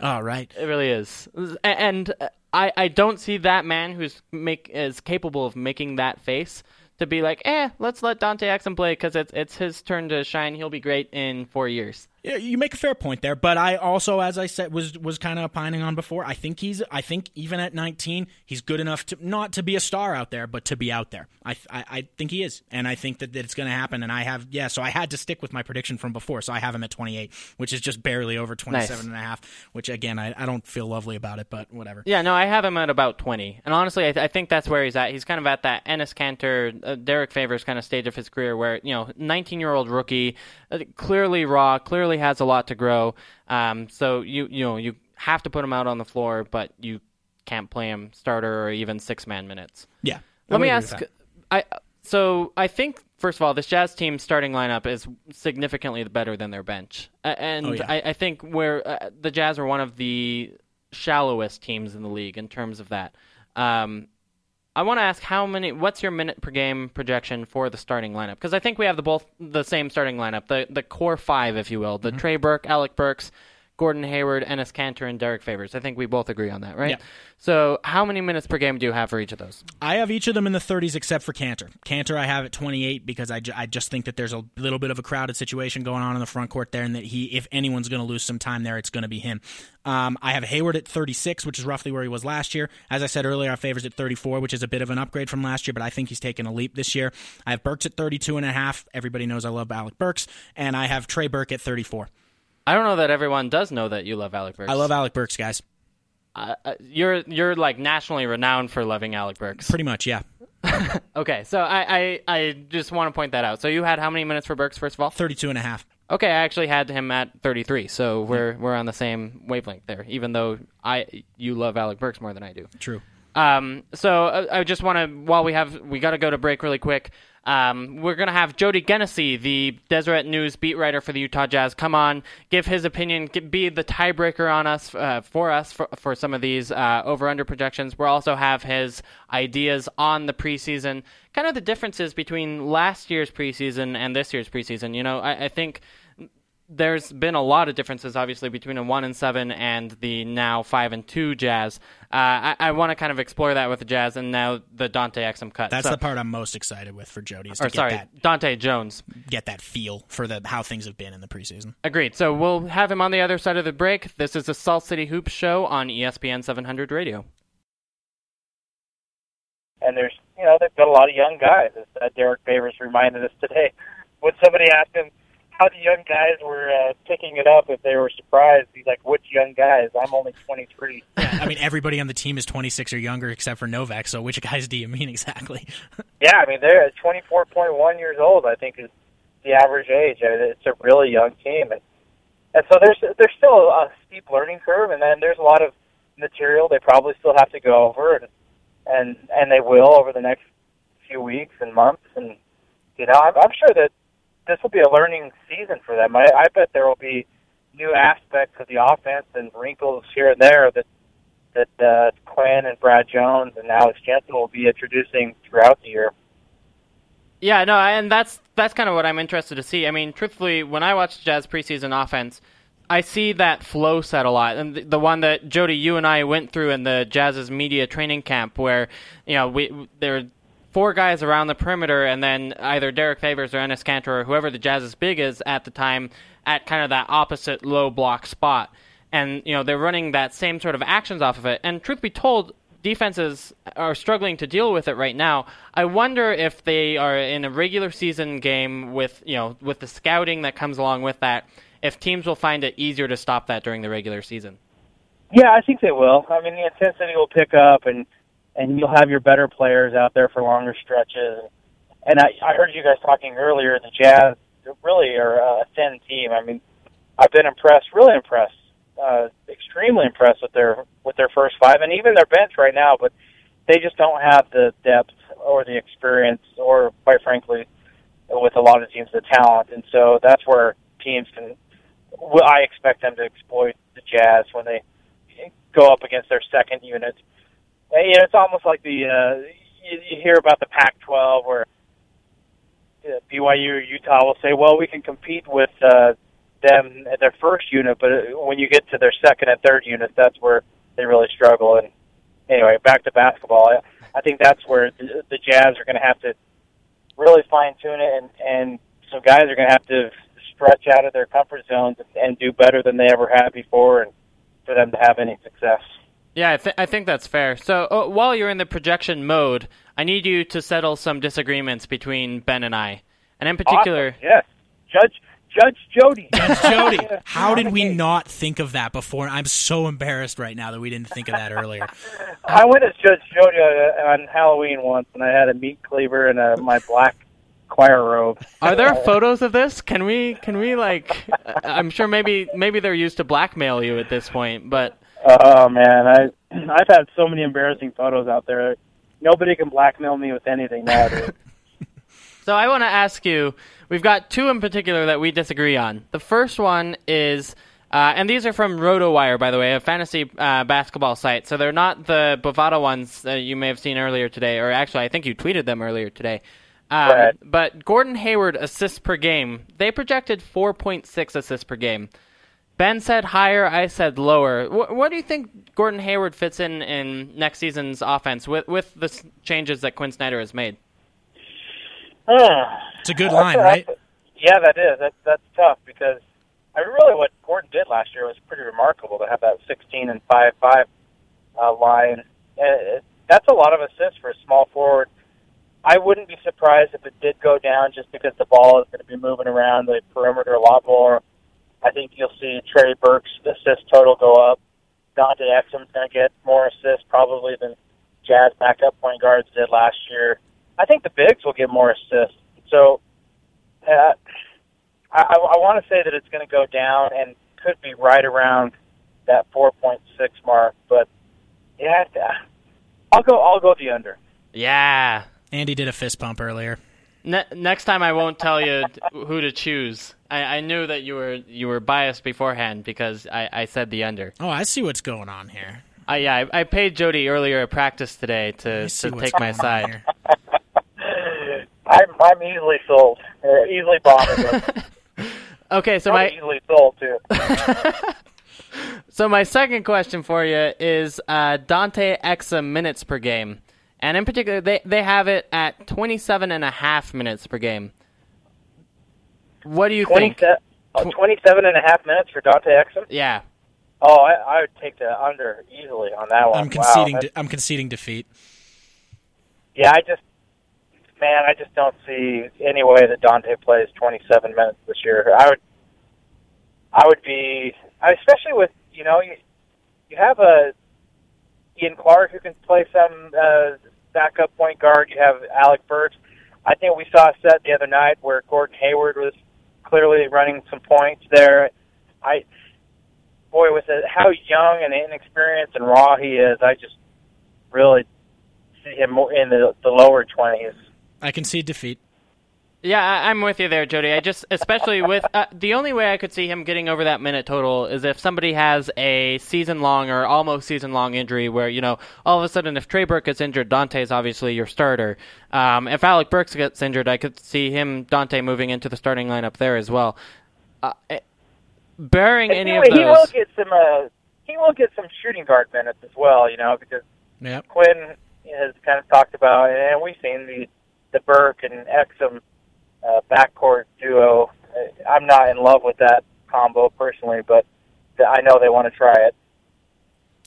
Oh, right. It really is, and uh, I I don't see that man who's make is capable of making that face to be like, eh, let's let Dante Exum play because it's it's his turn to shine. He'll be great in four years. Yeah, you make a fair point there, but I also, as I said, was was kind of opining on before. I think he's, I think even at 19, he's good enough to not to be a star out there, but to be out there. I I, I think he is, and I think that, that it's going to happen. And I have, yeah, so I had to stick with my prediction from before, so I have him at 28, which is just barely over 27 and a half. Which again, I, I don't feel lovely about it, but whatever. Yeah, no, I have him at about 20. And honestly, I, th- I think that's where he's at. He's kind of at that Enes Kanter, uh, Derek Favors kind of stage of his career where, you know, 19 year old rookie, uh, clearly raw, clearly has a lot to grow. Um, so you, you know, you have to put him out on the floor, but you can't play him starter or even six man minutes. Yeah. Let me ask. I so I think first of all, this Jazz team starting lineup is significantly better than their bench, and Oh, yeah. I, I think where uh, the Jazz are one of the shallowest teams in the league in terms of that. Um, I want to ask how many. What's your minute per game projection for the starting lineup? Because I think we have the both the same starting lineup, the the core five, if you will, the Mm-hmm. Trey Burke, Alec Burks, Gordon Hayward, Enes Kanter, and Derek Favors. I think we both agree on that, right? Yeah. So, how many minutes per game do you have for each of those? I have each of them in the 30s except for Kanter. Kanter I have at 28 because I, ju- I just think that there's a little bit of a crowded situation going on in the front court there, and that he, if anyone's going to lose some time there, it's going to be him. Um, I have Hayward at 36, which is roughly where he was last year. As I said earlier, I favors at 34, which is a bit of an upgrade from last year, but I think he's taken a leap this year. I have Burks at 32 and a half. Everybody knows I love Alec Burks, and I have Trey Burke at 34. I don't know that everyone does know that you love Alec Burks. I love Alec Burks, guys. Uh, you're you're like nationally renowned for loving Alec Burks. Pretty much, yeah. (laughs) okay, so I, I, I just want to point that out. So you had how many minutes for Burks first of all? 32 and a half. Okay, I actually had him at 33, so we're we're on the same wavelength there. Even though I you love Alec Burks more than I do. True. Um, so uh, I just want to while we have we got to go to break really quick. Um, we're gonna have Jody Genessy, the Deseret News beat writer for the Utah Jazz, come on, give his opinion, be the tiebreaker on us uh, for us for, for some of these uh, over under projections. We'll also have his ideas on the preseason, kind of the differences between last year's preseason and this year's preseason. You know, I, I think there's been a lot of differences, obviously, between a one and seven and the now five and two Jazz. Uh, I, I want to kind of explore that with the Jazz and now the Dante Exum cut. That's So- the part I'm most excited with for Jody. Is to or get sorry, that Dahntay Jones. get that feel for the how things have been in the preseason. Agreed. So we'll have him on the other side of the break. This is the Salt City Hoops show on ESPN 700 Radio. and there's you know they've got a lot of young guys. As uh, Derek Favors reminded us today, (laughs) when somebody asked him how the young guys were uh, picking it up, if they were surprised, he's like, "Which young guys? I'm only 23." (laughs) I mean, everybody on the team is 26 or younger except for Novak. So which guys do you mean exactly? (laughs) yeah, I mean they're 24.1 years old. I think is the average age. It's a really young team, and and so there's there's still a steep learning curve, and then there's a lot of material they probably still have to go over, and and and they will over the next few weeks and months, and you know I'm, I'm sure that this will be a learning season for them. I, I bet there will be new aspects of the offense and wrinkles here and there that that uh, Quinn and Brad Jones and Alex Jensen will be introducing throughout the year. Yeah, no, and that's that's kind of what I'm interested to see. I mean, truthfully, when I watch Jazz preseason offense, I see that flow set a lot, and the, the one that Jody, you and I went through in the Jazz's media training camp, where you know we there four guys around the perimeter, and then either Derek Favors or Enes Kanter or whoever the Jazz's big is at the time at kind of that opposite low block spot, and you know they're running that same sort of actions off of it. And truth be told, defenses are struggling to deal with it right now. I wonder if they are in a regular season game with you know with the scouting that comes along with that, if teams will find it easier to stop that during the regular season. Yeah, I think they will. I mean, the intensity will pick up, and and you'll have your better players out there for longer stretches. And I, I heard you guys talking earlier. The Jazz really are a thin team. I mean, I've been impressed, really impressed, uh, extremely impressed with their with their first five, and even their bench right now. But they just don't have the depth or the experience, or quite frankly, with a lot of teams, the talent. And so that's where teams can. I expect them to exploit the Jazz when they go up against their second unit. And, you know, it's almost like the uh, you, you hear about the Pac-12 where uh, BYU or Utah will say, "Well, we can compete with uh, them at their first unit, but uh, when you get to their second and third units, that's where they really struggle." And anyway, back to basketball. I, I think that's where the, the Jazz are going to have to really fine tune it, and and some guys are going to have to stretch out of their comfort zones and do better than they ever had before, and for them to have any success. Yeah, I, th- I think that's fair. So uh, while you're in the projection mode, I need you to settle some disagreements between Ben and I, and in particular, Awesome. Yes, Judge Judge Jody. Judge (laughs) Jody. How did we not think of that before? I'm so embarrassed right now that we didn't think of that earlier. (laughs) I went as Judge Jody uh, on Halloween once, and I had a meat cleaver and a, my black choir robe. Are there (laughs) photos of this? Can we can we like? I'm sure maybe maybe they're used to blackmail you at this point, but Oh man, I (clears throat) I've had so many embarrassing photos out there. Nobody can blackmail me with anything nowadays. (laughs) so I want to ask you. We've got two in particular that we disagree on. The first one is. Uh, and these are from RotoWire, by the way, a fantasy uh, basketball site. So they're not the Bovada ones that you may have seen earlier today, or actually, I think you tweeted them earlier today. Um, But Gordon Hayward assists per game, they projected 4.6 assists per game. Ben said higher. I said lower. Wh- what do you think Gordon Hayward fits in in next season's offense with with the s- changes that Quinn Snyder has made? It's a good line, right? Yeah, that is. That's that's tough because I really what Gordon did last year was pretty remarkable to have that 16 and 5 5 uh, line. Uh, that's a lot of assists for a small forward. I wouldn't be surprised if it did go down just because the ball is going to be moving around the perimeter a lot more. I think you'll see Trey Burke's assist total go up. Dante Exum's going to get more assists probably than Jazz backup point guards did last year. I think the bigs will get more assists. So uh, I, I want to say that it's going to go down and could be right around that 4.6 mark. But yeah, I'll go. I'll go the under. Yeah. Andy did a fist pump earlier. Ne- next time I won't tell you who to choose. I, I knew that you were you were biased beforehand because I, I said the under. Oh, I see what's going on here. Uh, yeah, I, I paid Jody earlier at practice today to, to take my side. (laughs) I'm I'm easily sold, or easily bought. (laughs) Okay, so Probably my easily sold too. (laughs) so my second question for you is uh, Dante Exum minutes per game, and in particular, they they have it at 27 and a half minutes per game. What do you think? 27, oh, 27 and a half minutes for Dante Exum. Yeah. Oh, I, I would take the under easily on that one. I'm conceding. that's- de- I'm conceding defeat. Yeah, I just, man, I just don't see any way that Dante plays 27 minutes this year. I would, I would be, especially with you know you, you have a Ian Clark who can play some uh, backup point guard. You have Alec Burks. I think we saw a set the other night where Gordon Hayward was clearly running some points there. I, boy, with the, how young and inexperienced and raw he is, I just really see him more in the, the lower twenties. I concede defeat. Yeah, I, I'm with you there, Jody. I just, especially with uh, the only way I could see him getting over that minute total is if somebody has a season-long or almost season-long injury, where you know all of a sudden if Trey Burke gets injured, Dante's obviously your starter. Um, if Alec Burks gets injured, I could see him Dante moving into the starting lineup there as well. Uh, eh, bearing And any he, of he will get some. Uh, he will get some shooting guard minutes as well. You know, because Yep. Quinn has kind of talked about, and we've seen the the Burke and Exum uh, backcourt duo. Uh, I'm not in love with that combo personally, but I know they want to try it.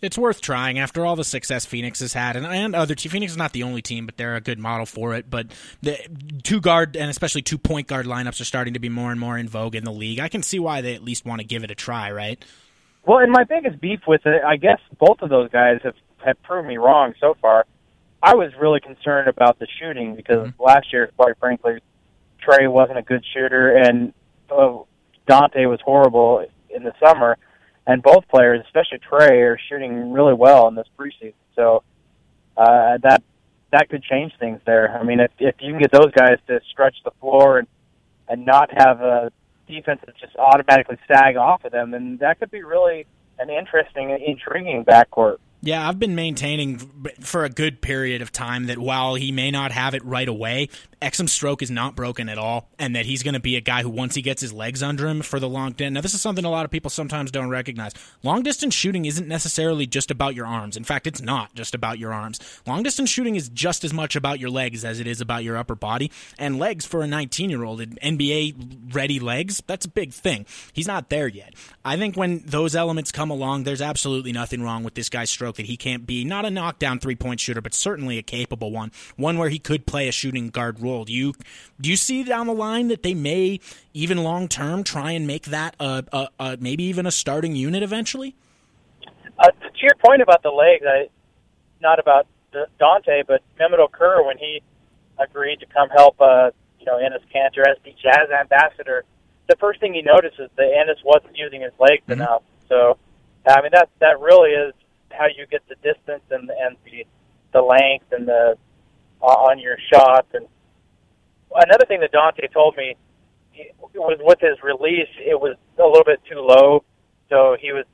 It's worth trying after all the success Phoenix has had, and and other teams. Phoenix is not the only team, but they're a good model for it. But the two guard and especially two point guard lineups are starting to be more and more in vogue in the league. I can see why they at least want to give it a try, right? Well, and my biggest beef with it, I guess both of those guys have have proved me wrong so far. I was really concerned about the shooting because last year, quite frankly, Trey wasn't a good shooter, and uh, Dante was horrible in the summer. And both players, especially Trey, are shooting really well in this preseason. So uh, that that could change things there. I mean, if if you can get those guys to stretch the floor and and not have a defense that just automatically sag off of them, then that could be really an interesting, intriguing backcourt. Yeah, I've been maintaining for a good period of time that while he may not have it right away, Exum's stroke is not broken at all, and that he's going to be a guy who, once he gets his legs under him for the long distance. Now, this is something a lot of people sometimes don't recognize. Long distance shooting isn't necessarily just about your arms. In fact, it's not just about your arms. Long distance shooting is just as much about your legs as it is about your upper body. And legs for a 19 year old, NBA ready legs, that's a big thing. He's not there yet. I think when those elements come along, there's absolutely nothing wrong with this guy's stroke that he can't be not a knockdown three point shooter, but certainly a capable one, one where he could play a shooting guard role. Do you do you see down the line that they may even long term try and make that a, a, a maybe even a starting unit eventually? Uh, to your point about the legs, I, not about Dante, but Mehmet Okur when he agreed to come help, uh, you know, Enes Kanter as the Jazz ambassador. The first thing he noticed is that Enes wasn't using his legs enough. So, I mean, that that really is how you get the distance and and the the length and the uh, on your shots. And another thing that Dante told me was with his release, it was a little bit too low. So he was,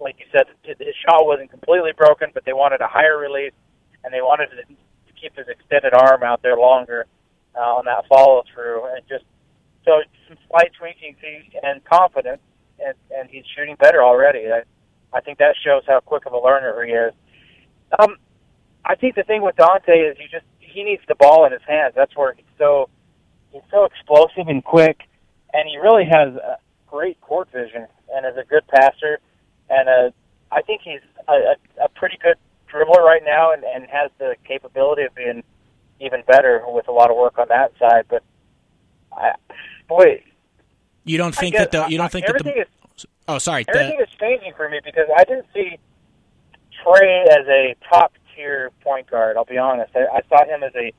like you said, his shot wasn't completely broken, but they wanted a higher release, and they wanted to to keep his extended arm out there longer uh, on that follow through, and just so some slight tweaking and confidence. and, and he's shooting better already. I, I think that shows how quick of a learner he is. Um, I think the thing with Dante is you just he needs the ball in his hands. That's where he's so he's so explosive and quick, and he really has a great court vision and is a good passer. And uh, I think he's a, a, pretty good dribbler right now, and, and has the capability of being even better with a lot of work on that side. But I, boy, You don't think guess that the you don't think that everything the is oh sorry the, everything is changing for me because I didn't see Trey as a top tier point guard. I'll be honest. I, I saw him as a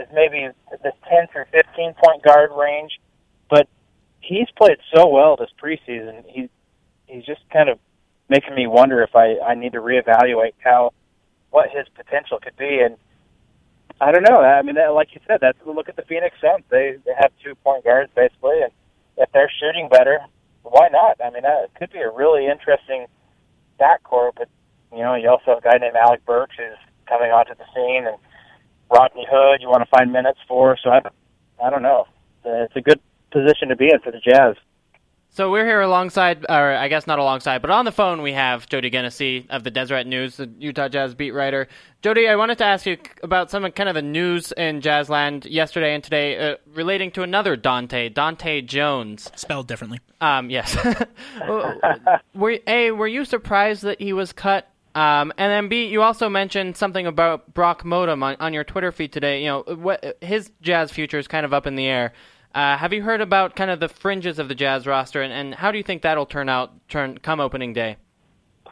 as maybe the ten through fifteen point guard range, but he's played so well this preseason. He's he's just kind of making me wonder if I I need to reevaluate how what his potential could be and. I don't know. I mean, that, like you said, that's look at the Phoenix Suns. They they have two point guards basically, and if they're shooting better, why not? I mean, that could be a really interesting backcourt. But you know, you also have a guy named Alec Burks who's coming onto the scene, and Rodney Hood. You want to find minutes for. So I, I don't know. It's a good position to be in for the Jazz. So we're here alongside, or I guess not alongside, but on the phone we have Jody Genessy of the Deseret News, the Utah Jazz beat writer. Jody, I wanted to ask you about some of kind of the news in Jazzland yesterday and today uh, relating to another Dante, Dahntay Jones. spelled differently. Um, yes. (laughs) were a were you surprised that he was cut? Um, and then B, you also mentioned something about Brock Motum on, on your Twitter feed today. You know, what his Jazz future is kind of up in the air. Uh, have you heard about kind of the fringes of the Jazz roster, and, and how do you think that'll turn out turn come opening day?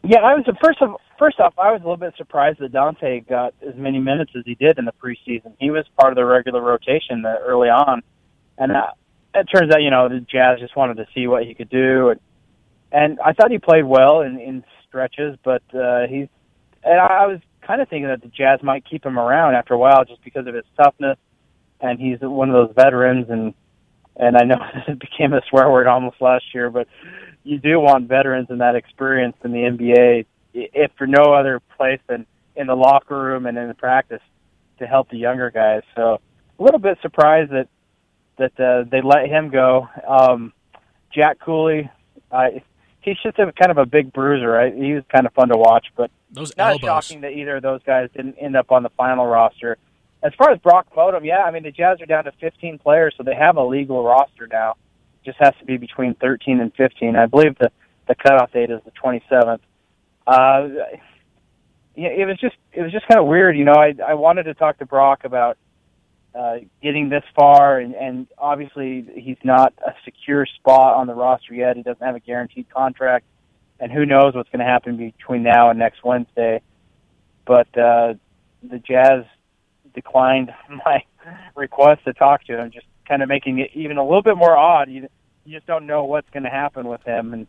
Yeah, I was first of first off, I was a little bit surprised that Dahntay got as many minutes as he did in the preseason. He was part of the regular rotation early on, and uh, it turns out you know the Jazz just wanted to see what he could do, and, and I thought he played well in, in stretches, but uh, he's and I was kind of thinking that the Jazz might keep him around after a while just because of his toughness, and he's one of those veterans and and I know (laughs) it became a swear word almost last year, but you do want veterans and that experience in the NBA, if for no other place than in the locker room and in the practice, to help the younger guys. So a little bit surprised that that uh, they let him go. Um, Jack Cooley, uh, he's just a kind of a big bruiser. Right? He was kind of fun to watch, but Those not elbows. shocking that either of those guys didn't end up on the final roster. As far as Brock Motum, yeah, I mean the Jazz are down to 15 players, so they have a legal roster now. It Just has to be between 13 and 15. I believe the the cutoff date is the 27th. Uh, yeah, it was just it was just kind of weird, you know. I I wanted to talk to Brock about uh, getting this far, and, and obviously he's not a secure spot on the roster yet. He doesn't have a guaranteed contract, and who knows what's going to happen between now and next Wednesday. But uh, the Jazz declined (laughs) my request to talk to him, just kind of making it even a little bit more odd. You, you just don't know what's going to happen with him, and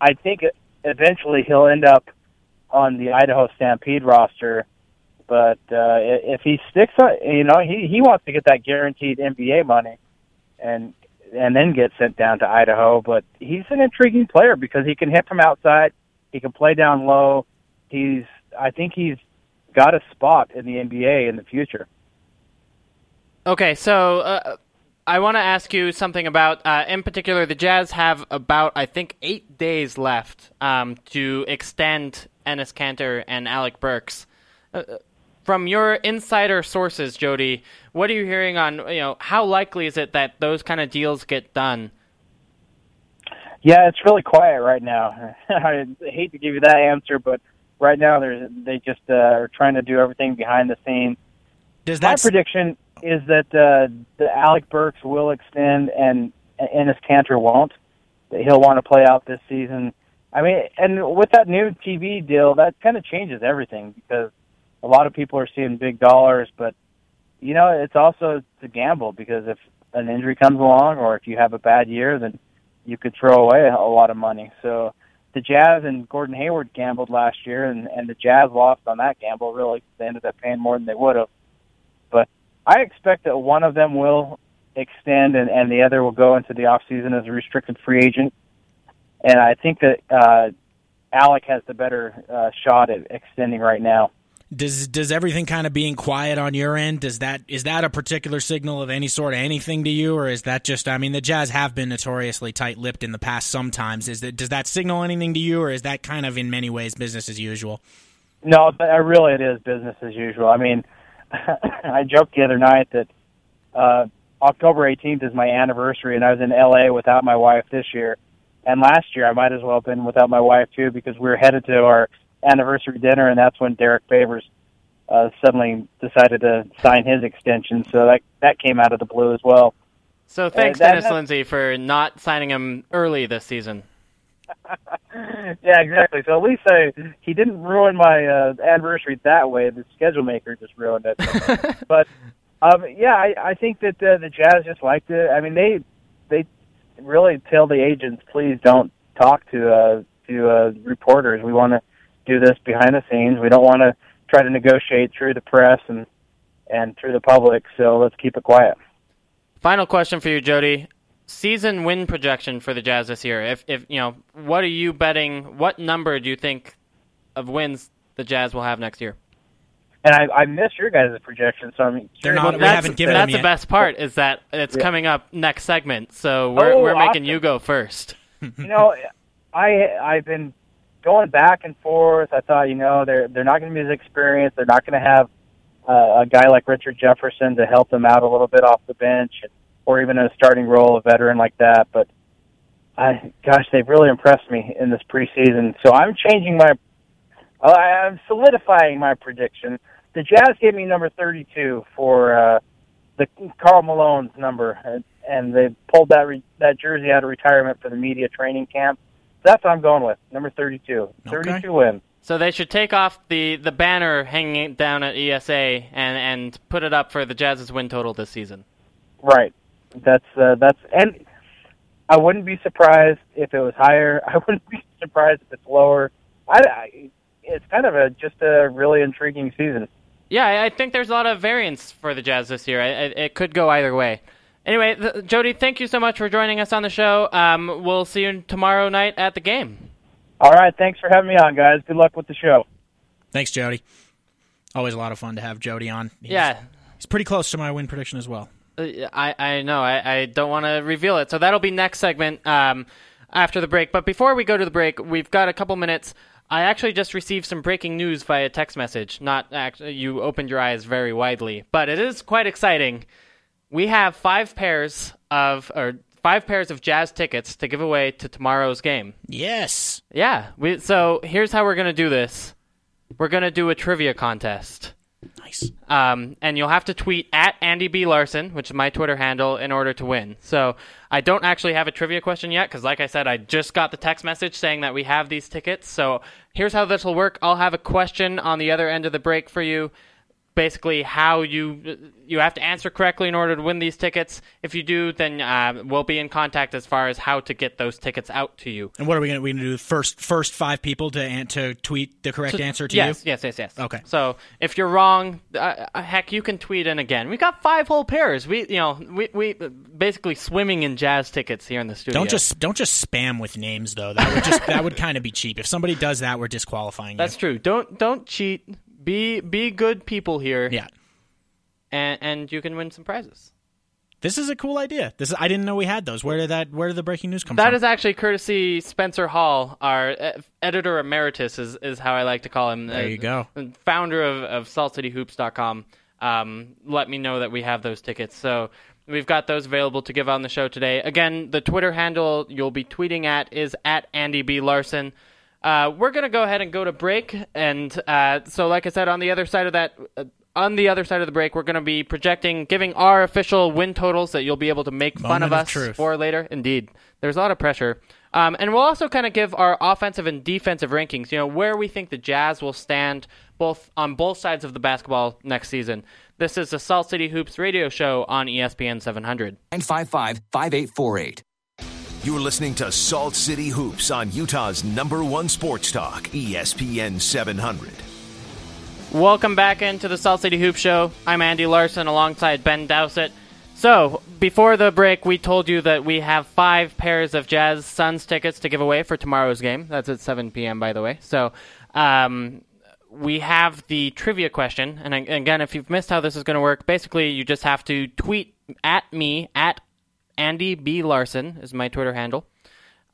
I think eventually he'll end up on the Idaho Stampede roster. But uh, if he sticks, you know, he he wants to get that guaranteed NBA money, and and then get sent down to Idaho. But he's an intriguing player because he can hit from outside, he can play down low. He's, I think he's got a spot in the NBA in the future. Okay, so uh, I want to ask you something about, uh, in particular, the Jazz have about, I think, eight days left um, to extend Enes Kanter and Alec Burks. Uh, from your insider sources, Jody, what are you hearing on, you know, how likely is it that those kind of deals get done? Yeah, it's really quiet right now. (laughs) I hate to give you that answer, but right now they're they just uh, are trying to do everything behind the scenes. Does My that prediction is that uh, the Alec Burks will extend and Enes Kanter won't. That he'll want to play out this season. I mean, and with that new TV deal, that kind of changes everything because a lot of people are seeing big dollars, but you know, it's also it's a gamble because if an injury comes along or if you have a bad year, then you could throw away a lot of money. So the Jazz and Gordon Hayward gambled last year, and and the Jazz lost on that gamble. Really, they ended up paying more than they would have. But I expect that one of them will extend, and and the other will go into the off season as a restricted free agent. And I think that uh, Alec has the better uh, shot at extending right now. Does does everything kind of being quiet on your end? Does that is that a particular signal of any sort of anything to you, or is that just? I mean, the Jazz have been notoriously tight-lipped in the past. Sometimes is that does that signal anything to you, or is that kind of in many ways business as usual? No, really it is business as usual. I mean, (laughs) I joked the other night that uh, October 18th is my anniversary, and I was in LA without my wife this year. And last year, I might as well have been without my wife too, because we were headed to our anniversary dinner, and that's when Derrick Favors uh, suddenly decided to sign his extension. So that that came out of the blue as well. So thanks, Uh, that- Dennis that- Lindsey, for not signing him early this season. (laughs) yeah, exactly. So at least I, he didn't ruin my uh, anniversary that way. The schedule maker just ruined it. (laughs) but um, yeah, I, I think that uh, the Jazz just liked it. I mean, they they really tell the agents, please don't talk to uh, to uh, reporters. We want to do this behind the scenes. We don't want to try to negotiate through the press and and through the public. So let's keep it quiet. Final question for you, Jody. Season win projection for the Jazz this year. If if you know, what are you betting? What number do you think of wins the Jazz will have next year? And I, I missed your guys' projection, so I'm curious what that's, it is. that's the best part is that it's Yeah. coming up next segment. So we're Oh, we're making awesome. you go first. you know, I I've been going back and forth. I thought, you know, they're they're not going to be as experienced. They're not going to have uh, a guy like Richard Jefferson to help them out a little bit off the bench, or even in a starting role, a veteran like that. But I, gosh, they've really impressed me in this preseason. So I'm changing my, uh, I'm solidifying my prediction. The Jazz gave me number 32 for uh, the Karl Malone's number, and, they pulled that re- that jersey out of retirement for the media training camp. That's what I'm going with. Number 32. 32 win. So they should take off the, the banner hanging down at ESA and, and put it up for the Jazz's win total this season. Right. That's uh, that's and I wouldn't be surprised if it was higher. (laughs) I wouldn't be surprised if it's lower. I, I it's kind of a just a really intriguing season. Yeah, I I think there's a lot of variance for the Jazz this year. I, I, it could go either way. Anyway, th- Jody, thank you so much for joining us on the show. Um, we'll see you tomorrow night at the game. All right, thanks for having me on, guys. Good luck with the show. Thanks, Jody. Always a lot of fun to have Jody on. He's, Yeah. he's pretty close to my win prediction as well. Uh, I, I know. I, I don't want to reveal it. So that'll be next segment um, after the break. But before we go to the break, we've got a couple minutes. I actually just received some breaking news via text message. Not actually, you opened your eyes very widely, but it is quite exciting. We have five pairs of, or five pairs of jazz tickets to give away to tomorrow's game. Yes. Yeah. We, so here's how we're gonna do this. We're gonna do a trivia contest. Nice. Um, and you'll have to tweet at Andy B Larsen, which is my Twitter handle, in order to win. So I don't actually have a trivia question yet because, like I said, I just got the text message saying that we have these tickets. So here's how this will work. I'll have a question on the other end of the break for you. Basically, how you you have to answer correctly in order to win these tickets. If you do, then uh, we'll be in contact as far as how to get those tickets out to you. And what are we going to do? First, first five people to to tweet the correct So- answer to yes, you. Yes, yes, yes. Yes. Okay. So if you're wrong, uh, uh, heck, you can tweet in again. We got five whole pairs. We, you know, we we basically swimming in jazz tickets here in the studio. Don't just don't just spam with names though. That would just that would kind of be cheap. If somebody does that, we're disqualifying That's true. Don't don't cheat. Be be good people here. Yeah. And and you can win some prizes. This is a cool idea. This is, I didn't know we had those. Where did that Where did the breaking news come That from? is actually courtesy Spencer Hall, our uh, editor emeritus, is, is how I like to call him. There Uh, you go. Founder of, of SaltCityHoops.com. Um, let me know that we have those tickets. So we've got those available to give on the show today. Again, the Twitter handle you'll be tweeting at is at Andy B. Larsen. Uh, we're going to go ahead and go to break. And uh, so, like I said, on the other side of that, uh, on the other side of the break, we're going to be projecting, giving our official win totals that you'll be able to make fun of of us truth. for later. Indeed, there's a lot of pressure. Um, and we'll also kind of give our offensive and defensive rankings. You know where we think the Jazz will stand both on both sides of the basketball next season. This is the Salt City Hoops radio show on ESPN 700. 955 5848. You're listening to Salt City Hoops on Utah's number one sports talk, ESPN 700. Welcome back into the Salt City Hoop Show. I'm Andy Larsen alongside Ben Dowsett. So, before the break, we told you that we have five pairs of Jazz Suns tickets to give away for tomorrow's game. That's at 7 p.m., by the way. So, um, we have the trivia question, and again, if you've missed how this is going to work, basically you just have to tweet at me at Andy B Larsen is my Twitter handle.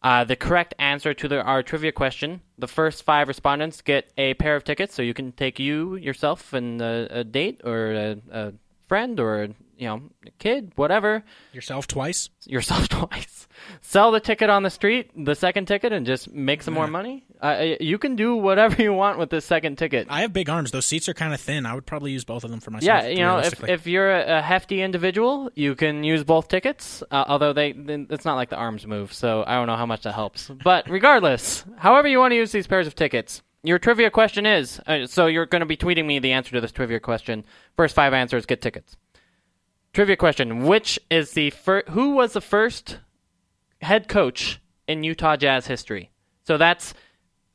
Uh, the correct answer to the, our trivia question. The first five respondents get a pair of tickets, so you can take you yourself and a, a date or a, a friend or you know a kid, whatever. Yourself twice. Yourself (laughs) twice. Sell the ticket on the street, the second ticket, and just make some more money. Uh, you can do whatever (laughs) you want with this second ticket. I have big arms. Those seats are kind of thin. I would probably use both of them for myself. Yeah, you know, if, if you're a, a hefty individual, you can use both tickets. Uh, although they, it's not like the arms move, so I don't know how much that helps. But regardless, however you want to use these pairs of tickets, your trivia question is. Uh, so you're going to be tweeting me the answer to this trivia question. First five answers get tickets. Trivia question: Which is the fir- who was the first head coach in Utah Jazz history? So that's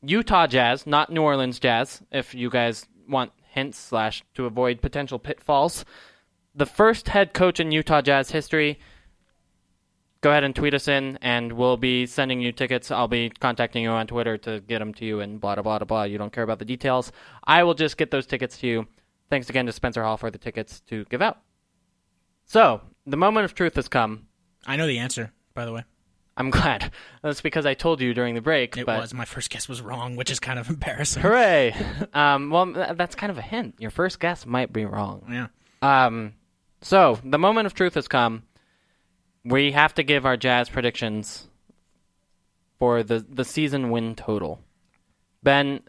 Utah Jazz, not New Orleans Jazz. If you guys want hints slash to avoid potential pitfalls, the first head coach in Utah Jazz history. Go ahead and tweet us in, and we'll be sending you tickets. I'll be contacting you on Twitter to get them to you, and blah blah blah blah. blah. You don't care about the details. I will just get those tickets to you. Thanks again to Spencer Hall for the tickets to give out. So the moment of truth has come. I know the answer, by the way. I'm (laughs) glad. That's because I told you during the break. It but was my first guess was wrong, which is kind of (laughs) embarrassing. Hooray! (laughs) um, well, that's kind of a hint. Your first guess might be wrong. Yeah. Um, so the moment of truth has come. We have to give our Jazz predictions for the the season win total. Ben,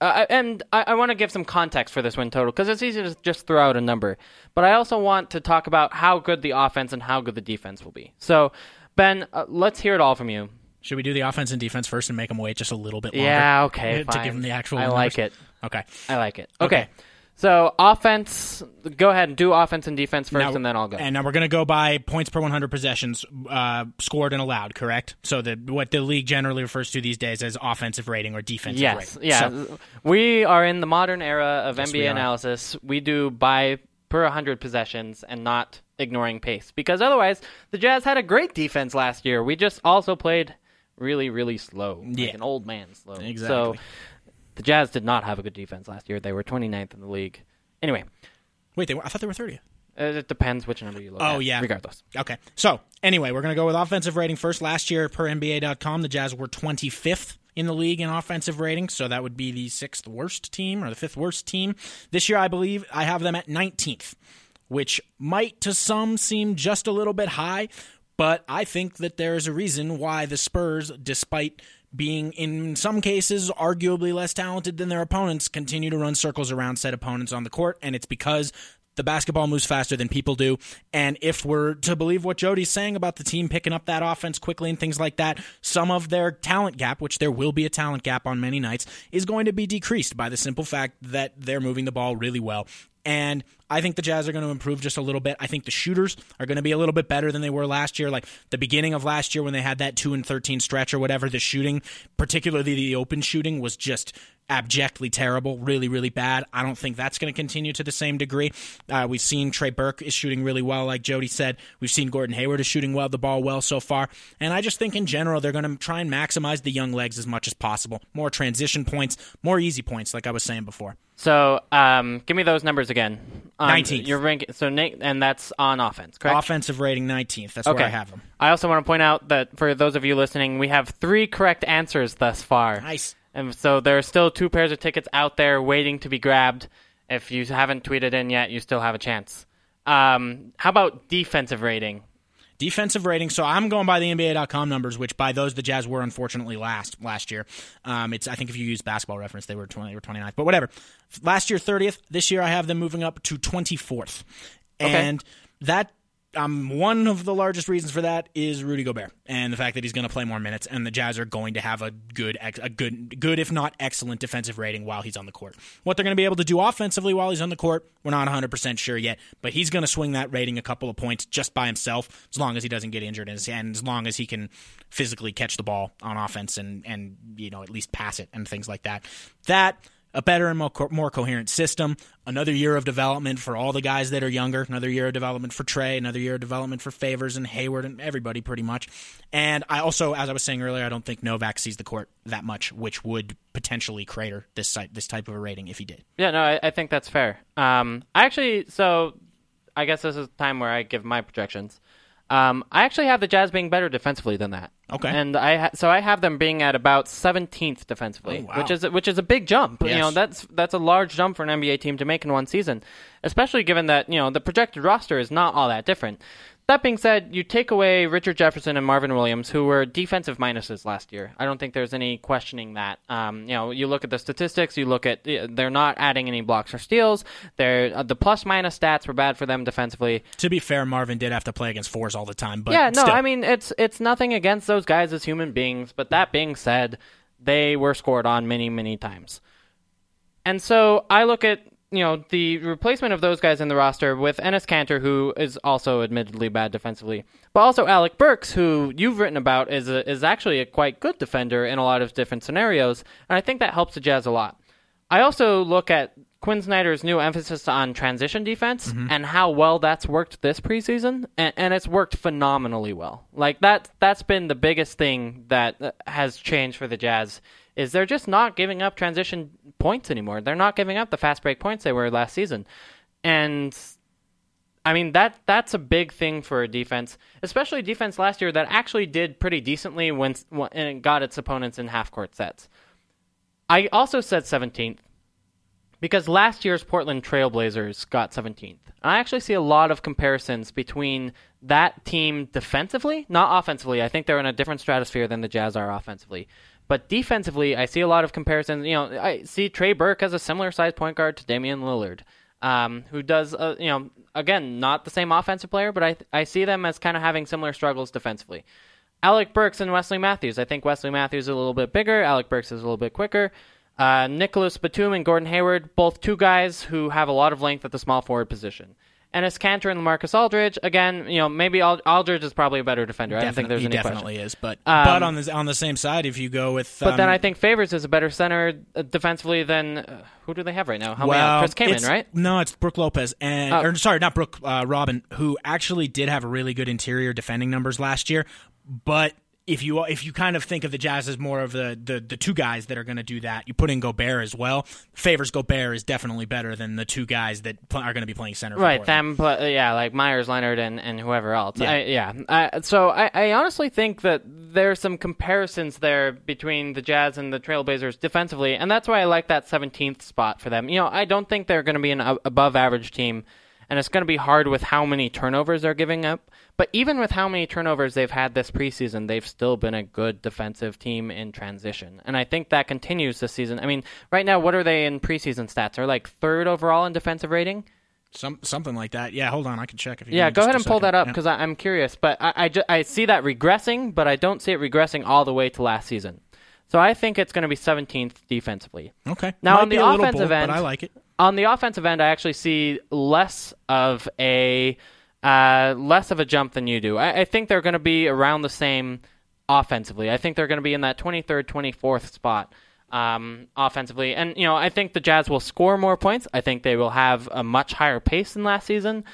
uh, and I, I want to give some context for this win total because it's easy to just throw out a number, but I also want to talk about how good the offense and how good the defense will be. So, Ben, uh, let's hear it all from you. Should we do the offense and defense first and make them wait just a little bit longer? Yeah, okay, (laughs) to fine. give them the actual. I numbers? like it. Okay. I like it. Okay. Okay. So offense, go ahead and do offense and defense first, Now- and then I'll go. And now we're going to go by points per 100 possessions uh, scored and allowed, correct? So the what the league generally refers to these days as offensive rating or defensive yes, rating. yeah. So- we are in the modern era of Yes, NBA are. analysis. We do by per 100 possessions and not ignoring pace because otherwise the Jazz had a great defense last year. We just also played really, really slow, Yeah. like an old man slow. So Exactly. The Jazz did not have a good defense last year. They were 29th in the league. Anyway, Wait, they were, I thought they were 30th. uh, it depends which number you look at. Oh yeah. Regardless. Okay. So anyway, we're gonna go with offensive rating first. Last year per NBA.com, the Jazz were 25th in the league in offensive rating, so that would be the sixth worst team or the fifth worst team. This year, I believe I have them at 19th, which might to some seem just a little bit high, but I think that there is a reason why the Spurs, despite being in some cases arguably less talented than their opponents, continue to run circles around said opponents on the court, and it's because the basketball moves faster than people do. And if we're to believe what Jody's saying about the team picking up that offense quickly and things like that, some of their talent gap, which there will be a talent gap on many nights, is going to be decreased by the simple fact that they're moving the ball really well. And I think the Jazz are going to improve just a little bit. I think the shooters are going to be a little bit better than they were last year. Like the beginning of last year when they had that 2 and 13 stretch or whatever, the shooting, particularly the open shooting, was just abjectly terrible, really, really bad. I don't think that's going to continue to the same degree. Uh, we've seen Trey Burke is shooting really well, like Jody said. We've seen Gordon Hayward is shooting well, the ball well so far. And I just think in general, they're going to try and maximize the young legs as much as possible. More transition points, more easy points, like I was saying before. So, um, give me those numbers again. Um, 19th. You're ranking, so Nate, and that's on offense, correct? Offensive rating 19th. That's okay. where I have them. I also want to point out that for those of you listening, we have three correct answers thus far. Nice. And so there are still two pairs of tickets out there waiting to be grabbed. If you haven't tweeted in yet, you still have a chance. Um, how about defensive rating? Defensive rating. So I'm going by the NBA.com numbers, which by those the Jazz were unfortunately last last year. Um, it's I think if you use Basketball Reference, they were 20, they were 29th, but whatever. Last year 30th. This year I have them moving up to 24th, Okay. and that. Um, one of the largest reasons for that is Rudy Gobert and the fact that he's going to play more minutes, and the Jazz are going to have a good, a good, good if not excellent defensive rating while he's on the court. What they're going to be able to do offensively while he's on the court, we're not 100 percent sure yet, but he's going to swing that rating a couple of points just by himself, as long as he doesn't get injured and and as long as he can physically catch the ball on offense and and you know at least pass it and things like that. That a better and more, co- more coherent system, another year of development for all the guys that are younger, another year of development for Trey, another year of development for Favors and Hayward and everybody pretty much. And I also, as I was saying earlier, I don't think Novak sees the court that much, which would potentially crater this site, this type of a rating if he did. Yeah, no, I, I think that's fair. Um, I actually, so I guess this is the time where I give my projections. Um, I actually have the Jazz being better defensively than that. Okay. And I ha- so I have them being at about 17th defensively, Oh, wow. which is which is a big jump. You know, that's that's a large jump for an NBA team to make in one season, especially given that, you know, the projected roster is not all that different. That being said, you take away Richard Jefferson and Marvin Williams, who were defensive minuses last year. I don't think there's any questioning that. Um, you know, you look at the statistics. You look at they're not adding any blocks or steals. They're uh, the plus minus stats were bad for them defensively. To be fair, Marvin did have to play against fours all the time, but yeah, no, still. I mean it's it's nothing against those guys as human beings, but that being said, they were scored on many many times. And so I look at you know the replacement of those guys in the roster with Enes Kanter, who is also admittedly bad defensively, but also Alec Burks, who you've written about is a, is actually a quite good defender in a lot of different scenarios, and I think that helps the Jazz a lot. I also look at Quinn Snyder's new emphasis on transition defense Mm-hmm. and how well that's worked this preseason, and, and it's worked phenomenally well. Like that, that's been the biggest thing that uh, has changed for the Jazz is they're just not giving up transition points anymore. They're not giving up the fast break points they were last season, and I mean that that's a big thing for a defense, especially defense last year that actually did pretty decently when when it got its opponents in half court sets. I also said 17th because last year's Portland Trailblazers got 17th. I actually see a lot of comparisons between that team defensively, not offensively. I think they're in a different stratosphere than the Jazz are offensively. But defensively, I see a lot of comparisons. You know, I see Trey Burke as a similar size point guard to Damian Lillard, um, who does, uh, you know, again, not the same offensive player, but I I see them as kind of having similar struggles defensively. Alec Burks and Wesley Matthews. I think Wesley Matthews is a little bit bigger. Alec Burks is a little bit quicker. Uh, Nicolas Batum and Gordon Hayward, both two guys who have a lot of length at the small forward position. Enes Kanter and Marcus Aldridge, again, you know, maybe Ald- Aldridge is probably a better defender. I don't think there's he any definitely question. is, but Um, but on the on the same side, if you go with But then um, I think Favors is a better center uh, defensively than uh, who do they have right now? Help me out. Chris Kaman, right? No, it's Brook Lopez and Oh. or sorry, not Brook uh, Robin, who actually did have really good interior defending numbers last year. But if you if you kind of think of the Jazz as more of the the, the two guys that are going to do that, you put in Gobert as well. Favors Gobert is definitely better than the two guys that pl- are going to be playing center. Right, them, uh, yeah, like Meyers, Leonard, and, and whoever else. Yeah. I, yeah. I, so I, I honestly think that there's some comparisons there between the Jazz and the Trailblazers defensively, and that's why I like that 17th spot for them. You know, I don't think they're going to be an above average team, and it's going to be hard with how many turnovers they're giving up. But even with how many turnovers they've had this preseason, they've still been a good defensive team in transition. And I think that continues this season. I mean, right now, what are they in preseason stats? They're like third overall in defensive rating. Some something like that. Yeah, hold on, I can check if you. Yeah, go ahead and pull that up Yeah. because I'm curious. But I, I, ju- I see that regressing, but I don't see it regressing all the way to last season. So I think it's going to be 17th defensively. Okay. Now Might on the offensive bold, end, but I like it. On the offensive end, I actually see less of a uh, less of a jump than you do. I, I think they're going to be around the same offensively. I think they're going to be in that 23rd, 24th spot um, offensively. And, you know, I think the Jazz will score more points. I think they will have a much higher pace than last season.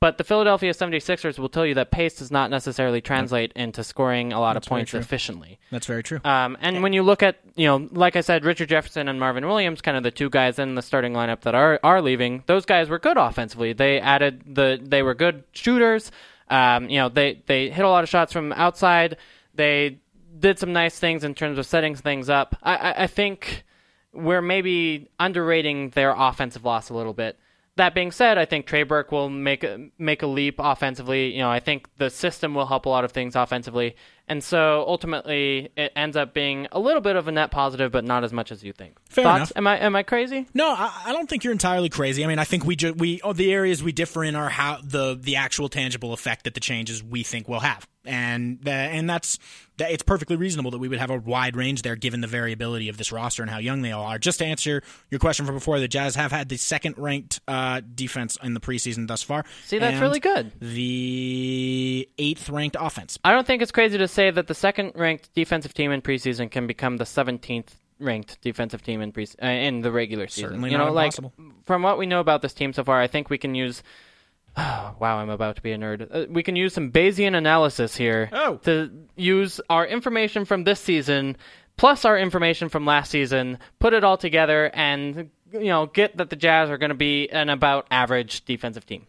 But the Philadelphia 76ers will tell you that pace does not necessarily translate into scoring a lot That's of points efficiently. That's very true. Um, and when you look at, you know, like I said, Richard Jefferson and Marvin Williams, kind of the two guys in the starting lineup that are are leaving, those guys were good offensively. They added the, they were good shooters. Um, you know, they they hit a lot of shots from outside. They did some nice things in terms of setting things up. I, I, I think we're maybe underrating their offensive loss a little bit. That being said, I think Trey Burke will make make a leap offensively. You know, I think the system will help a lot of things offensively, and so ultimately it ends up being a little bit of a net positive, but not as much as you think. Fair Thoughts? enough. Am I am I crazy? No, I, I don't think you're entirely crazy. I mean, I think we ju- we oh, the areas we differ in are how the the actual tangible effect that the changes we think will have, and and that's that it's perfectly reasonable that we would have a wide range there given the variability of this roster and how young they all are. Just to answer your question from before, the Jazz have had the second ranked uh, defense in the preseason thus far. See, that's and really good. The eighth ranked offense. I don't think it's crazy to say that the second ranked defensive team in preseason can become the 17th ranked defensive team in pre- uh, in the regular season. Certainly you not know, like impossible. from what we know about this team so far, I think we can use. (sighs) wow, I'm about to be a nerd. Uh, we can use some Bayesian analysis here Oh. to use our information from this season plus our information from last season, put it all together, and you know get that the Jazz are going to be an about average defensive team.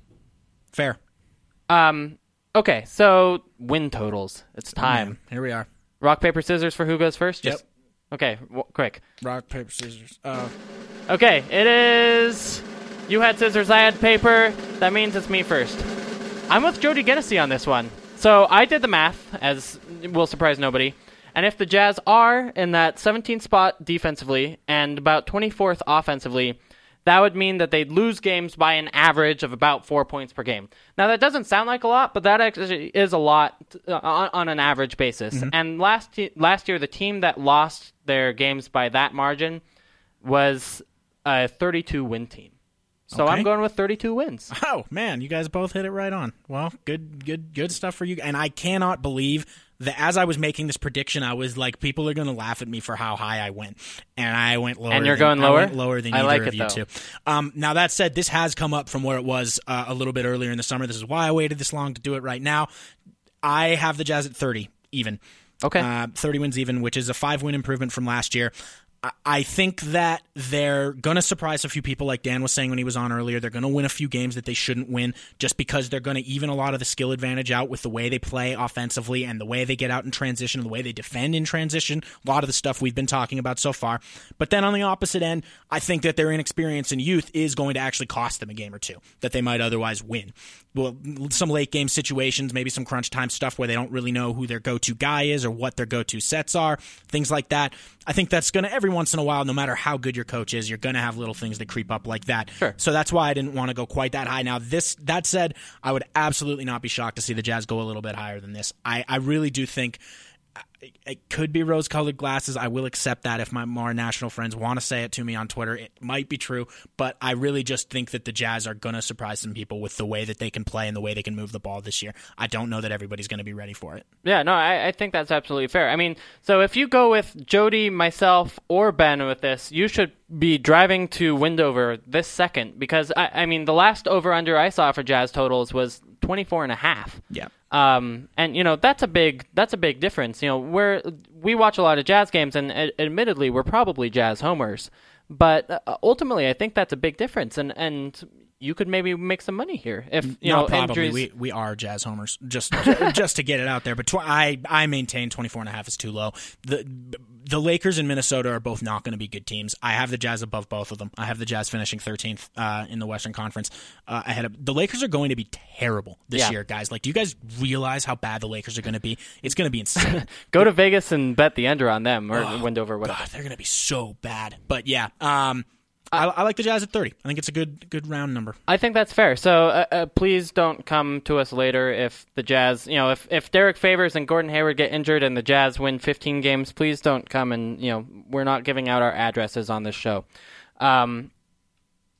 Fair. Um. Okay, so win totals. It's time. Man, here we are. Rock paper scissors for who goes first. Yep. Just- Okay, w- quick. Rock paper scissors. Uh, Okay, it is. You had scissors, I had paper. That means it's me first. I'm with Jody Genessy on this one. So I did the math, as will surprise nobody. And if the Jazz are in that 17th spot defensively and about 24th offensively, that would mean that they'd lose games by an average of about four points per game. Now that doesn't sound like a lot, but that actually is a lot uh, on, on an average basis. And last last year, the team that lost their games by that margin was a 32 win team. So Okay. I'm going with 32 wins. Oh man, you guys both hit it right on. Well, good, good, good stuff for you. And I cannot believe that as I was making this prediction, I was like, people are going to laugh at me for how high I went, and I went lower. And you're than- going I lower? lower than I either like of it, you though. two. Um, now that said, this has come up from where it was uh, a little bit earlier in the summer. This is why I waited this long to do it right now. I have the Jazz at 30 even. Okay. Uh, 30 wins even, which is a five win improvement from last year. I- think that they're going to surprise a few people, like Dan was saying when he was on earlier. They're going to win a few games that they shouldn't win just because they're going to even a lot of the skill advantage out with the way they play offensively and the way they get out in transition, and the way they defend in transition. A lot of the stuff we've been talking about so far. But then on the opposite end, I think that their inexperience and youth is going to actually cost them a game or two that they might otherwise win. Well, some late game situations, maybe some crunch time stuff where they don't really know who their go to guy is or what their go to sets are, things like that. I think that's going to, every once in a while, no matter how good your coach is, you're going to have little things that creep up like that. Sure. So that's why I didn't want to go quite that high. Now, this, that said, I would absolutely not be shocked to see the Jazz go a little bit higher than this. I, I really do think it- it could be rose colored glasses. I will accept that if my more national friends want to say it to me on Twitter. It might be true, but I really just think that the Jazz are going to surprise some people with the way that they can play and the way they can move the ball this year. I don't know that everybody's going to be ready for it. Yeah, no, I, I think that's absolutely fair. I mean, so if you go with Jody, myself, or Ben with this, you should be driving to Wendover this second because, I, I mean, the last over under I saw for Jazz totals was 24 and a half. Yeah. Um, and you know that's a big that's a big difference. You know, we're we watch a lot of jazz games, and uh, admittedly, we're probably jazz homers. But uh, ultimately, I think that's a big difference, and and you could maybe make some money here if you Not know probably. injuries. We, we are Jazz homers, just (laughs) just to get it out there. But tw- I I maintain 24 and a half is too low. The the Lakers and Minnesota are both not going to be good teams. I have the Jazz above both of them. I have the Jazz finishing 13th uh, in the Western Conference. Uh, ahead of the Lakers are going to be terrible this Yeah. year, guys. Like, do you guys realize how bad the Lakers are going to be? It's going to be insane. (laughs) Go to Vegas and bet the under on them or Oh, Wendover, whatever. God, they're going to be so bad. But yeah, um, I, I like the Jazz at 30. I think it's a good good round number. I think that's fair. So uh, uh, please don't come to us later if the Jazz, you know, if if Derrick Favors and Gordon Hayward get injured and the Jazz win 15 games, please don't come and you know we're not giving out our addresses on this show. Um,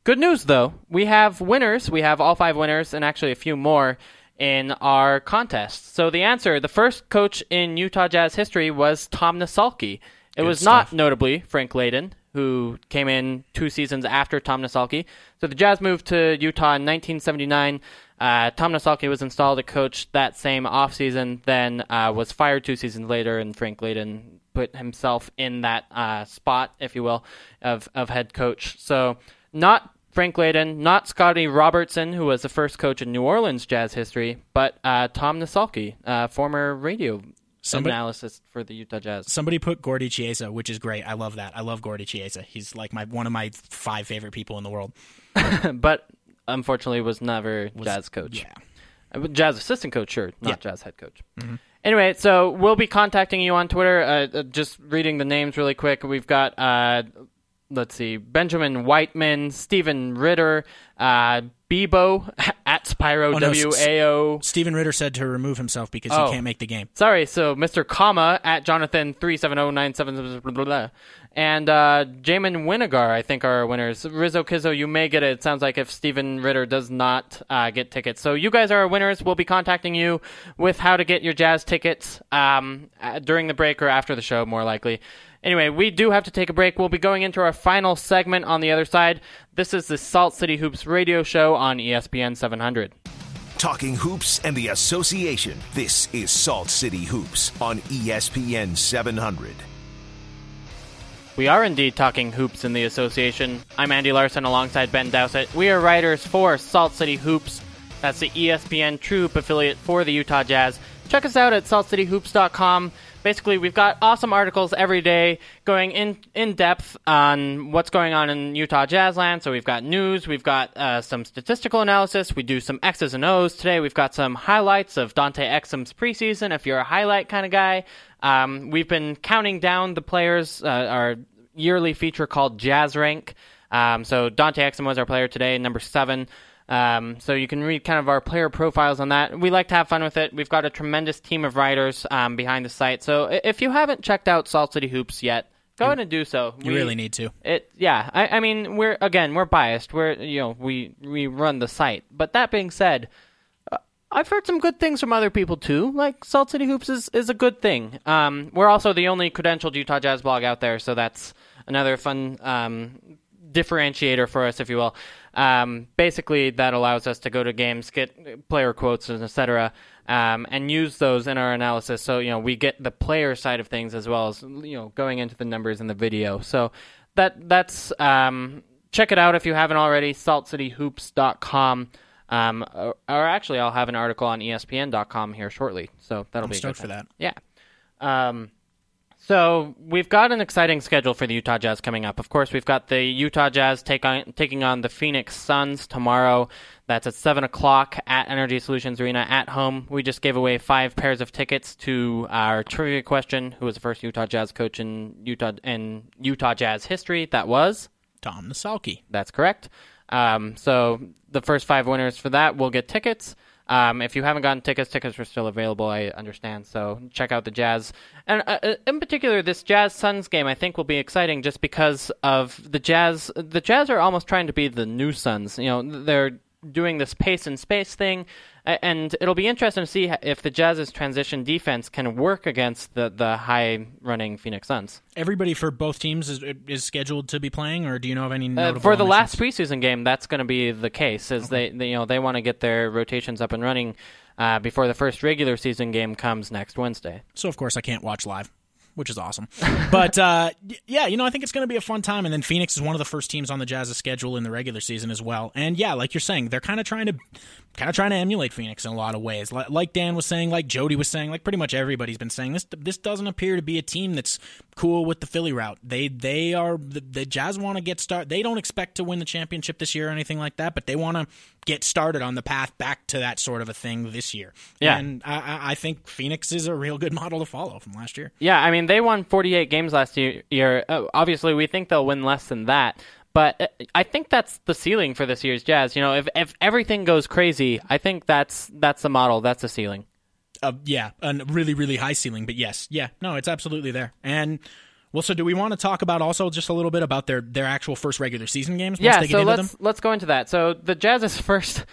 good news though, we have winners. We have all five winners and actually a few more in our contest. So the answer, the first coach in Utah Jazz history was Tom Nissalke. It Good was stuff. not notably Frank Layden, who came in two seasons after Tom Nissalke. So the Jazz moved to Utah in 1979. Uh, Tom Nissalke was installed to coach that same offseason, then uh, was fired two seasons later, and Frank Layden put himself in that uh, spot, if you will, of, of head coach. So not Frank Layden, not Scotty Robertson, who was the first coach in New Orleans Jazz history, but uh, Tom Nissalke, uh, former radio Somebody- analyst for the Utah Jazz. Somebody put Gordy Chiesa, which is great. I love that. I love Gordy Chiesa. He's like my one of my five favorite people in the world. (laughs) but unfortunately was never Jazz coach. Yeah. Uh, Jazz assistant coach, sure, not Yeah. Jazz head coach. Mhm. Anyway, so we'll be contacting you on Twitter. Uh, uh, just reading the names really quick. We've got, uh, let's see, Benjamin Whiteman, Stephen Ritter, uh, Bebo (laughs) at Spyro Oh, no, W A O. Steven Ritter said to remove himself because Oh. he can't make the game. Sorry, so Mr. Comma at Jonathan three seven zero nine seven blah blah blah, and uh, Jamin Winigar I think are our winners. Rizzo Kizzo, you may get it. It sounds like if Stephen Ritter does not uh, get tickets, so you guys are our winners. We'll be contacting you with how to get your jazz tickets um, uh, during the break or after the show, more likely. Anyway, we do have to take a break. We'll be going into our final segment on the other side. This is the Salt City Hoops radio show on ESPN 700. Talking hoops and the association. This is Salt City Hoops on ESPN 700. We are indeed talking hoops in the association. I'm Andy Larsen alongside Ben Dowsett. We are writers for Salt City Hoops. That's the ESPN TrueHoop affiliate for the Utah Jazz. Check us out at saltcityhoops.com. Basically, we've got awesome articles every day going in in depth on what's going on in Utah Jazzland. So we've got news, we've got uh, some statistical analysis, we do some X's and O's today. We've got some highlights of Dante Exum's preseason. If you're a highlight kind of guy, um, we've been counting down the players. Uh, our yearly feature called Jazz Rank. Um, so Dante Exum was our player today, number seven. Um, so you can read kind of our player profiles on that. We like to have fun with it. We've got a tremendous team of writers um, behind the site. So if you haven't checked out Salt City Hoops yet, go ahead and do so. You really need to. It yeah. I, I mean we're again we're biased. We're you know we we run the site. But that being said, uh, I've heard some good things from other people too. Like Salt City Hoops is, is a good thing. Um, we're also the only credentialed Utah Jazz blog out there, so that's another fun um, differentiator for us, if you will. Um, basically, that allows us to go to games, get player quotes, and etc., um, and use those in our analysis. So you know we get the player side of things as well as you know going into the numbers in the video. So that that's um, check it out if you haven't already. SaltCityHoops.com. Um, or, or actually, I'll have an article on ESPN.com here shortly. So that'll I'm be stoked good for that. Yeah. Um, so we've got an exciting schedule for the Utah Jazz coming up. Of course, we've got the Utah Jazz take on, taking on the Phoenix Suns tomorrow. That's at seven o'clock at Energy Solutions Arena at home. We just gave away five pairs of tickets to our trivia question: Who was the first Utah Jazz coach in Utah in Utah Jazz history? That was Tom Nissalke. That's correct. Um, so the first five winners for that will get tickets. Um, if you haven't gotten tickets, tickets are still available. I understand. So check out the Jazz, and uh, uh, in particular, this Jazz Suns game I think will be exciting just because of the Jazz. The Jazz are almost trying to be the new Suns. You know, they're doing this pace and space thing, and it'll be interesting to see if the Jazz's transition defense can work against the the high running Phoenix Suns. Everybody for both teams is is scheduled to be playing, or do you know of any Uh, for the omissions? last preseason game, that's going to be the case. Is they, they you know they want to get their rotations up and running uh, before the first regular season game comes next Wednesday. So of course I can't watch live, which is awesome. (laughs) but uh, yeah, you know I think it's going to be a fun time. And then Phoenix is one of the first teams on the Jazz's schedule in the regular season as well. And yeah, like you're saying, they're kind of trying to kind of trying to emulate Phoenix in a lot of ways. Like, Dan was saying, like Jody was saying, like pretty much everybody's been saying this. This doesn't appear to be a team that's cool with the Philly route. They they are the, the Jazz want to get start. They don't expect to win the championship this year or anything like that, but they want to get started on the path back to that sort of a thing this year. Yeah. and I- I, think Phoenix is a real good (laughs) model to follow from last year. Yeah, I mean they won 48 games last year. year. Uh, obviously, we think they'll win less than that. But uh, I think that's the ceiling for this year's Jazz. You know, if if everything goes crazy, I think that's that's the model. That's the ceiling. uh, yeah, a really, really high ceiling. But yes, yeah, no, it's absolutely there. And well, so do we want to talk about also just a little bit about their their actual first regular season games? Once yeah, they get so into let's them? let's go into that. So the Jazz's (laughs) first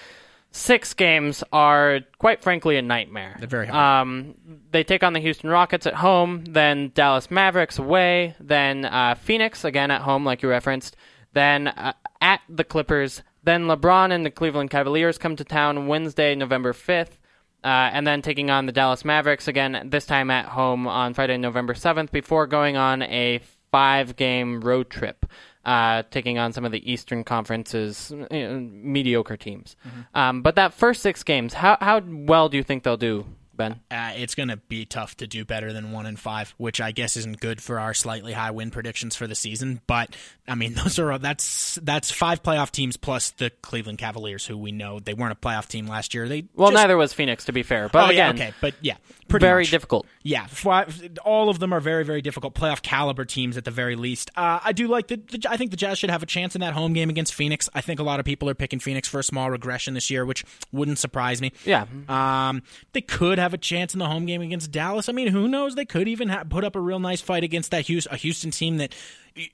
six games are quite frankly a nightmare. They're very hard. Um, they take on the Houston Rockets at home, then Dallas Mavericks away, then uh, Phoenix again at home, like you referenced, then uh, at the Clippers, then LeBron and the Cleveland Cavaliers come to town Wednesday, November fifth. Uh, and then taking on the Dallas Mavericks again, this time at home on Friday, November 7th, before going on a five game road trip, uh, taking on some of the Eastern Conference's you know, mediocre teams. Um, but that first six games, how, how well do you think they'll do, Ben? Uh, it's going to be tough to do better than one and five, which I guess isn't good for our slightly high win predictions for the season. But I mean, (laughs) those are that's that's five playoff teams plus the Cleveland Cavaliers, who we know they weren't a playoff team last year. They Well, just- neither was Phoenix, to be fair. But oh, yeah, again, okay, but yeah, very much. difficult. Yeah, five, all of them are very, very difficult playoff caliber teams at the very least. Uh, I do like the, the. I think the Jazz should have a chance in that home game against Phoenix. I think a lot of people are picking Phoenix for a small regression this year, which wouldn't surprise me. Yeah. Um, they could have a chance in the home game against Dallas. I mean, who knows? They could even ha- put up a real nice fight against that Houston, a Houston team that,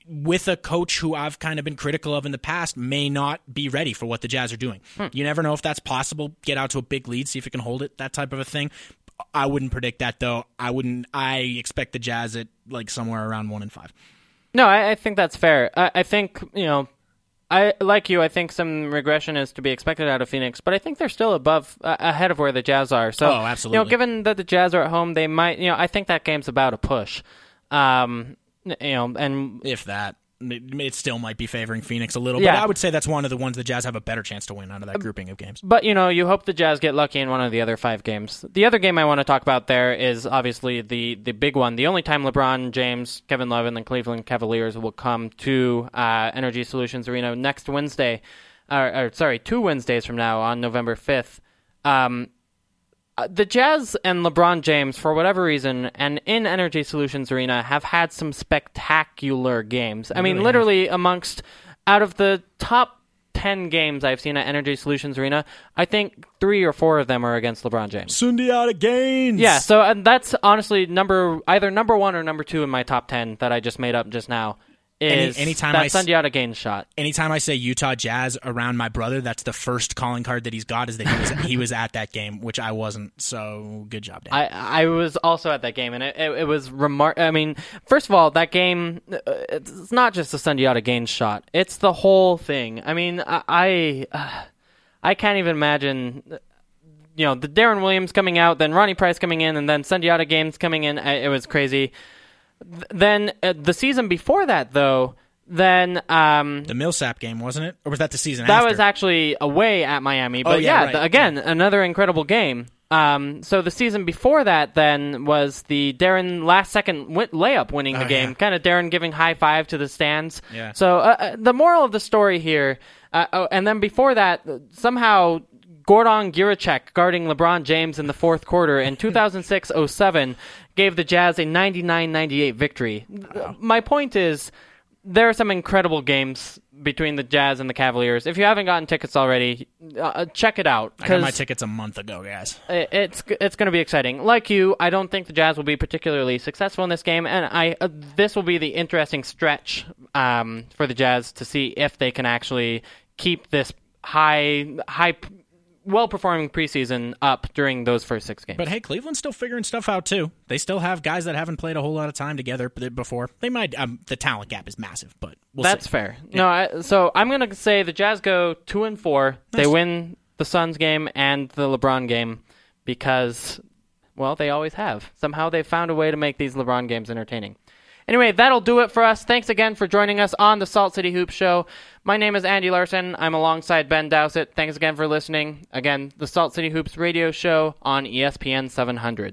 with a coach who I've kind of been critical of in the past, may not be ready for what the Jazz are doing. Hmm. You never know if that's possible. Get out to a big lead, see if you can hold it, that type of a thing. I wouldn't predict that though. I wouldn't. I expect the Jazz at like somewhere around one and five. No, I, I think that's fair. I, I think you know, I like you. I think some regression is to be expected out of Phoenix, but I think they're still above, uh, ahead of where the Jazz are. So, Oh, absolutely. You know, given that the Jazz are at home, they might. You know, I think that game's about a push. Um, you know, and If that, it, still might be favoring Phoenix a little, Yeah. but I would say that's one of the ones the Jazz have a better chance to win out of that grouping of games. But you know, you hope the Jazz get lucky in one of the other five games. The other game I want to talk about there is obviously the the big one. The only time LeBron James, Kevin Love, and the Cleveland Cavaliers will come to uh, Energy Solutions Arena next Wednesday, or, or sorry, two Wednesdays from now on November fifth. Um, uh, the Jazz and LeBron James, for whatever reason, and in Energy Solutions Arena, have had some spectacular games. I mean, really have. literally amongst out of the top ten games I've seen at Energy Solutions Arena, I think three or four of them are against LeBron James. Of gains. Yeah, so and that's honestly number either number one or number two in my top ten that I just made up just now. Any- Is anytime that I Sundiata Gaines shot? Anytime I say Utah Jazz around my brother, that's the first calling card that he's got is that he was (laughs) he was at that game, which I wasn't. So good job, Dan. I I was also at that game, and it, it, it was remar. I mean, first of all, that game uh, it's not just the Sundiata Gaines shot; it's the whole thing. I mean, I I, uh, I can't even imagine. You know, the Deron Williams coming out, then Ronnie Price coming in, and then Sundiata Gaines coming in. It was crazy. Th- Then uh, the season before that, though, then um, the Millsap game wasn't it, or was that the season? that after? was actually away at Miami. But Oh, yeah, yeah, right. the- again, another incredible game. Um, so the season before that then was the Deron last second layup winning the Oh, game. yeah. Kind of Deron giving high five to the stands. Yeah. So uh, uh, the moral of the story here, uh, oh, and then before that, uh, somehow Gordan Giricek guarding LeBron James in the fourth quarter in (laughs) 2006-07 gave the Jazz a 99-98 victory. My point is there are some incredible games between the Jazz and the Cavaliers. If you haven't gotten tickets already, uh, check it out. I got my tickets a month ago, guys. It's it's going to be exciting. Like you, I don't think the Jazz will be particularly successful in this game, and I uh, this will be the interesting stretch um, for the Jazz to see if they can actually keep this high high well performing preseason up during those first six games. But hey, Cleveland's still figuring stuff out too. They still have guys that haven't played a whole lot of time together before. They might. Um, the talent gap is massive, but we'll That's see. fair. No, I, so I'm going to say the Jazz go two and four. They win the Suns game and the LeBron game because, well, they always have. Somehow they found a way to make these LeBron games entertaining. Anyway, that'll do it for us. Thanks again for joining us on the Salt City Hoops Show. My name is Andy Larsen. I'm alongside Ben Dowsett. Thanks again for listening. Again, the Salt City Hoops radio show on ESPN 700.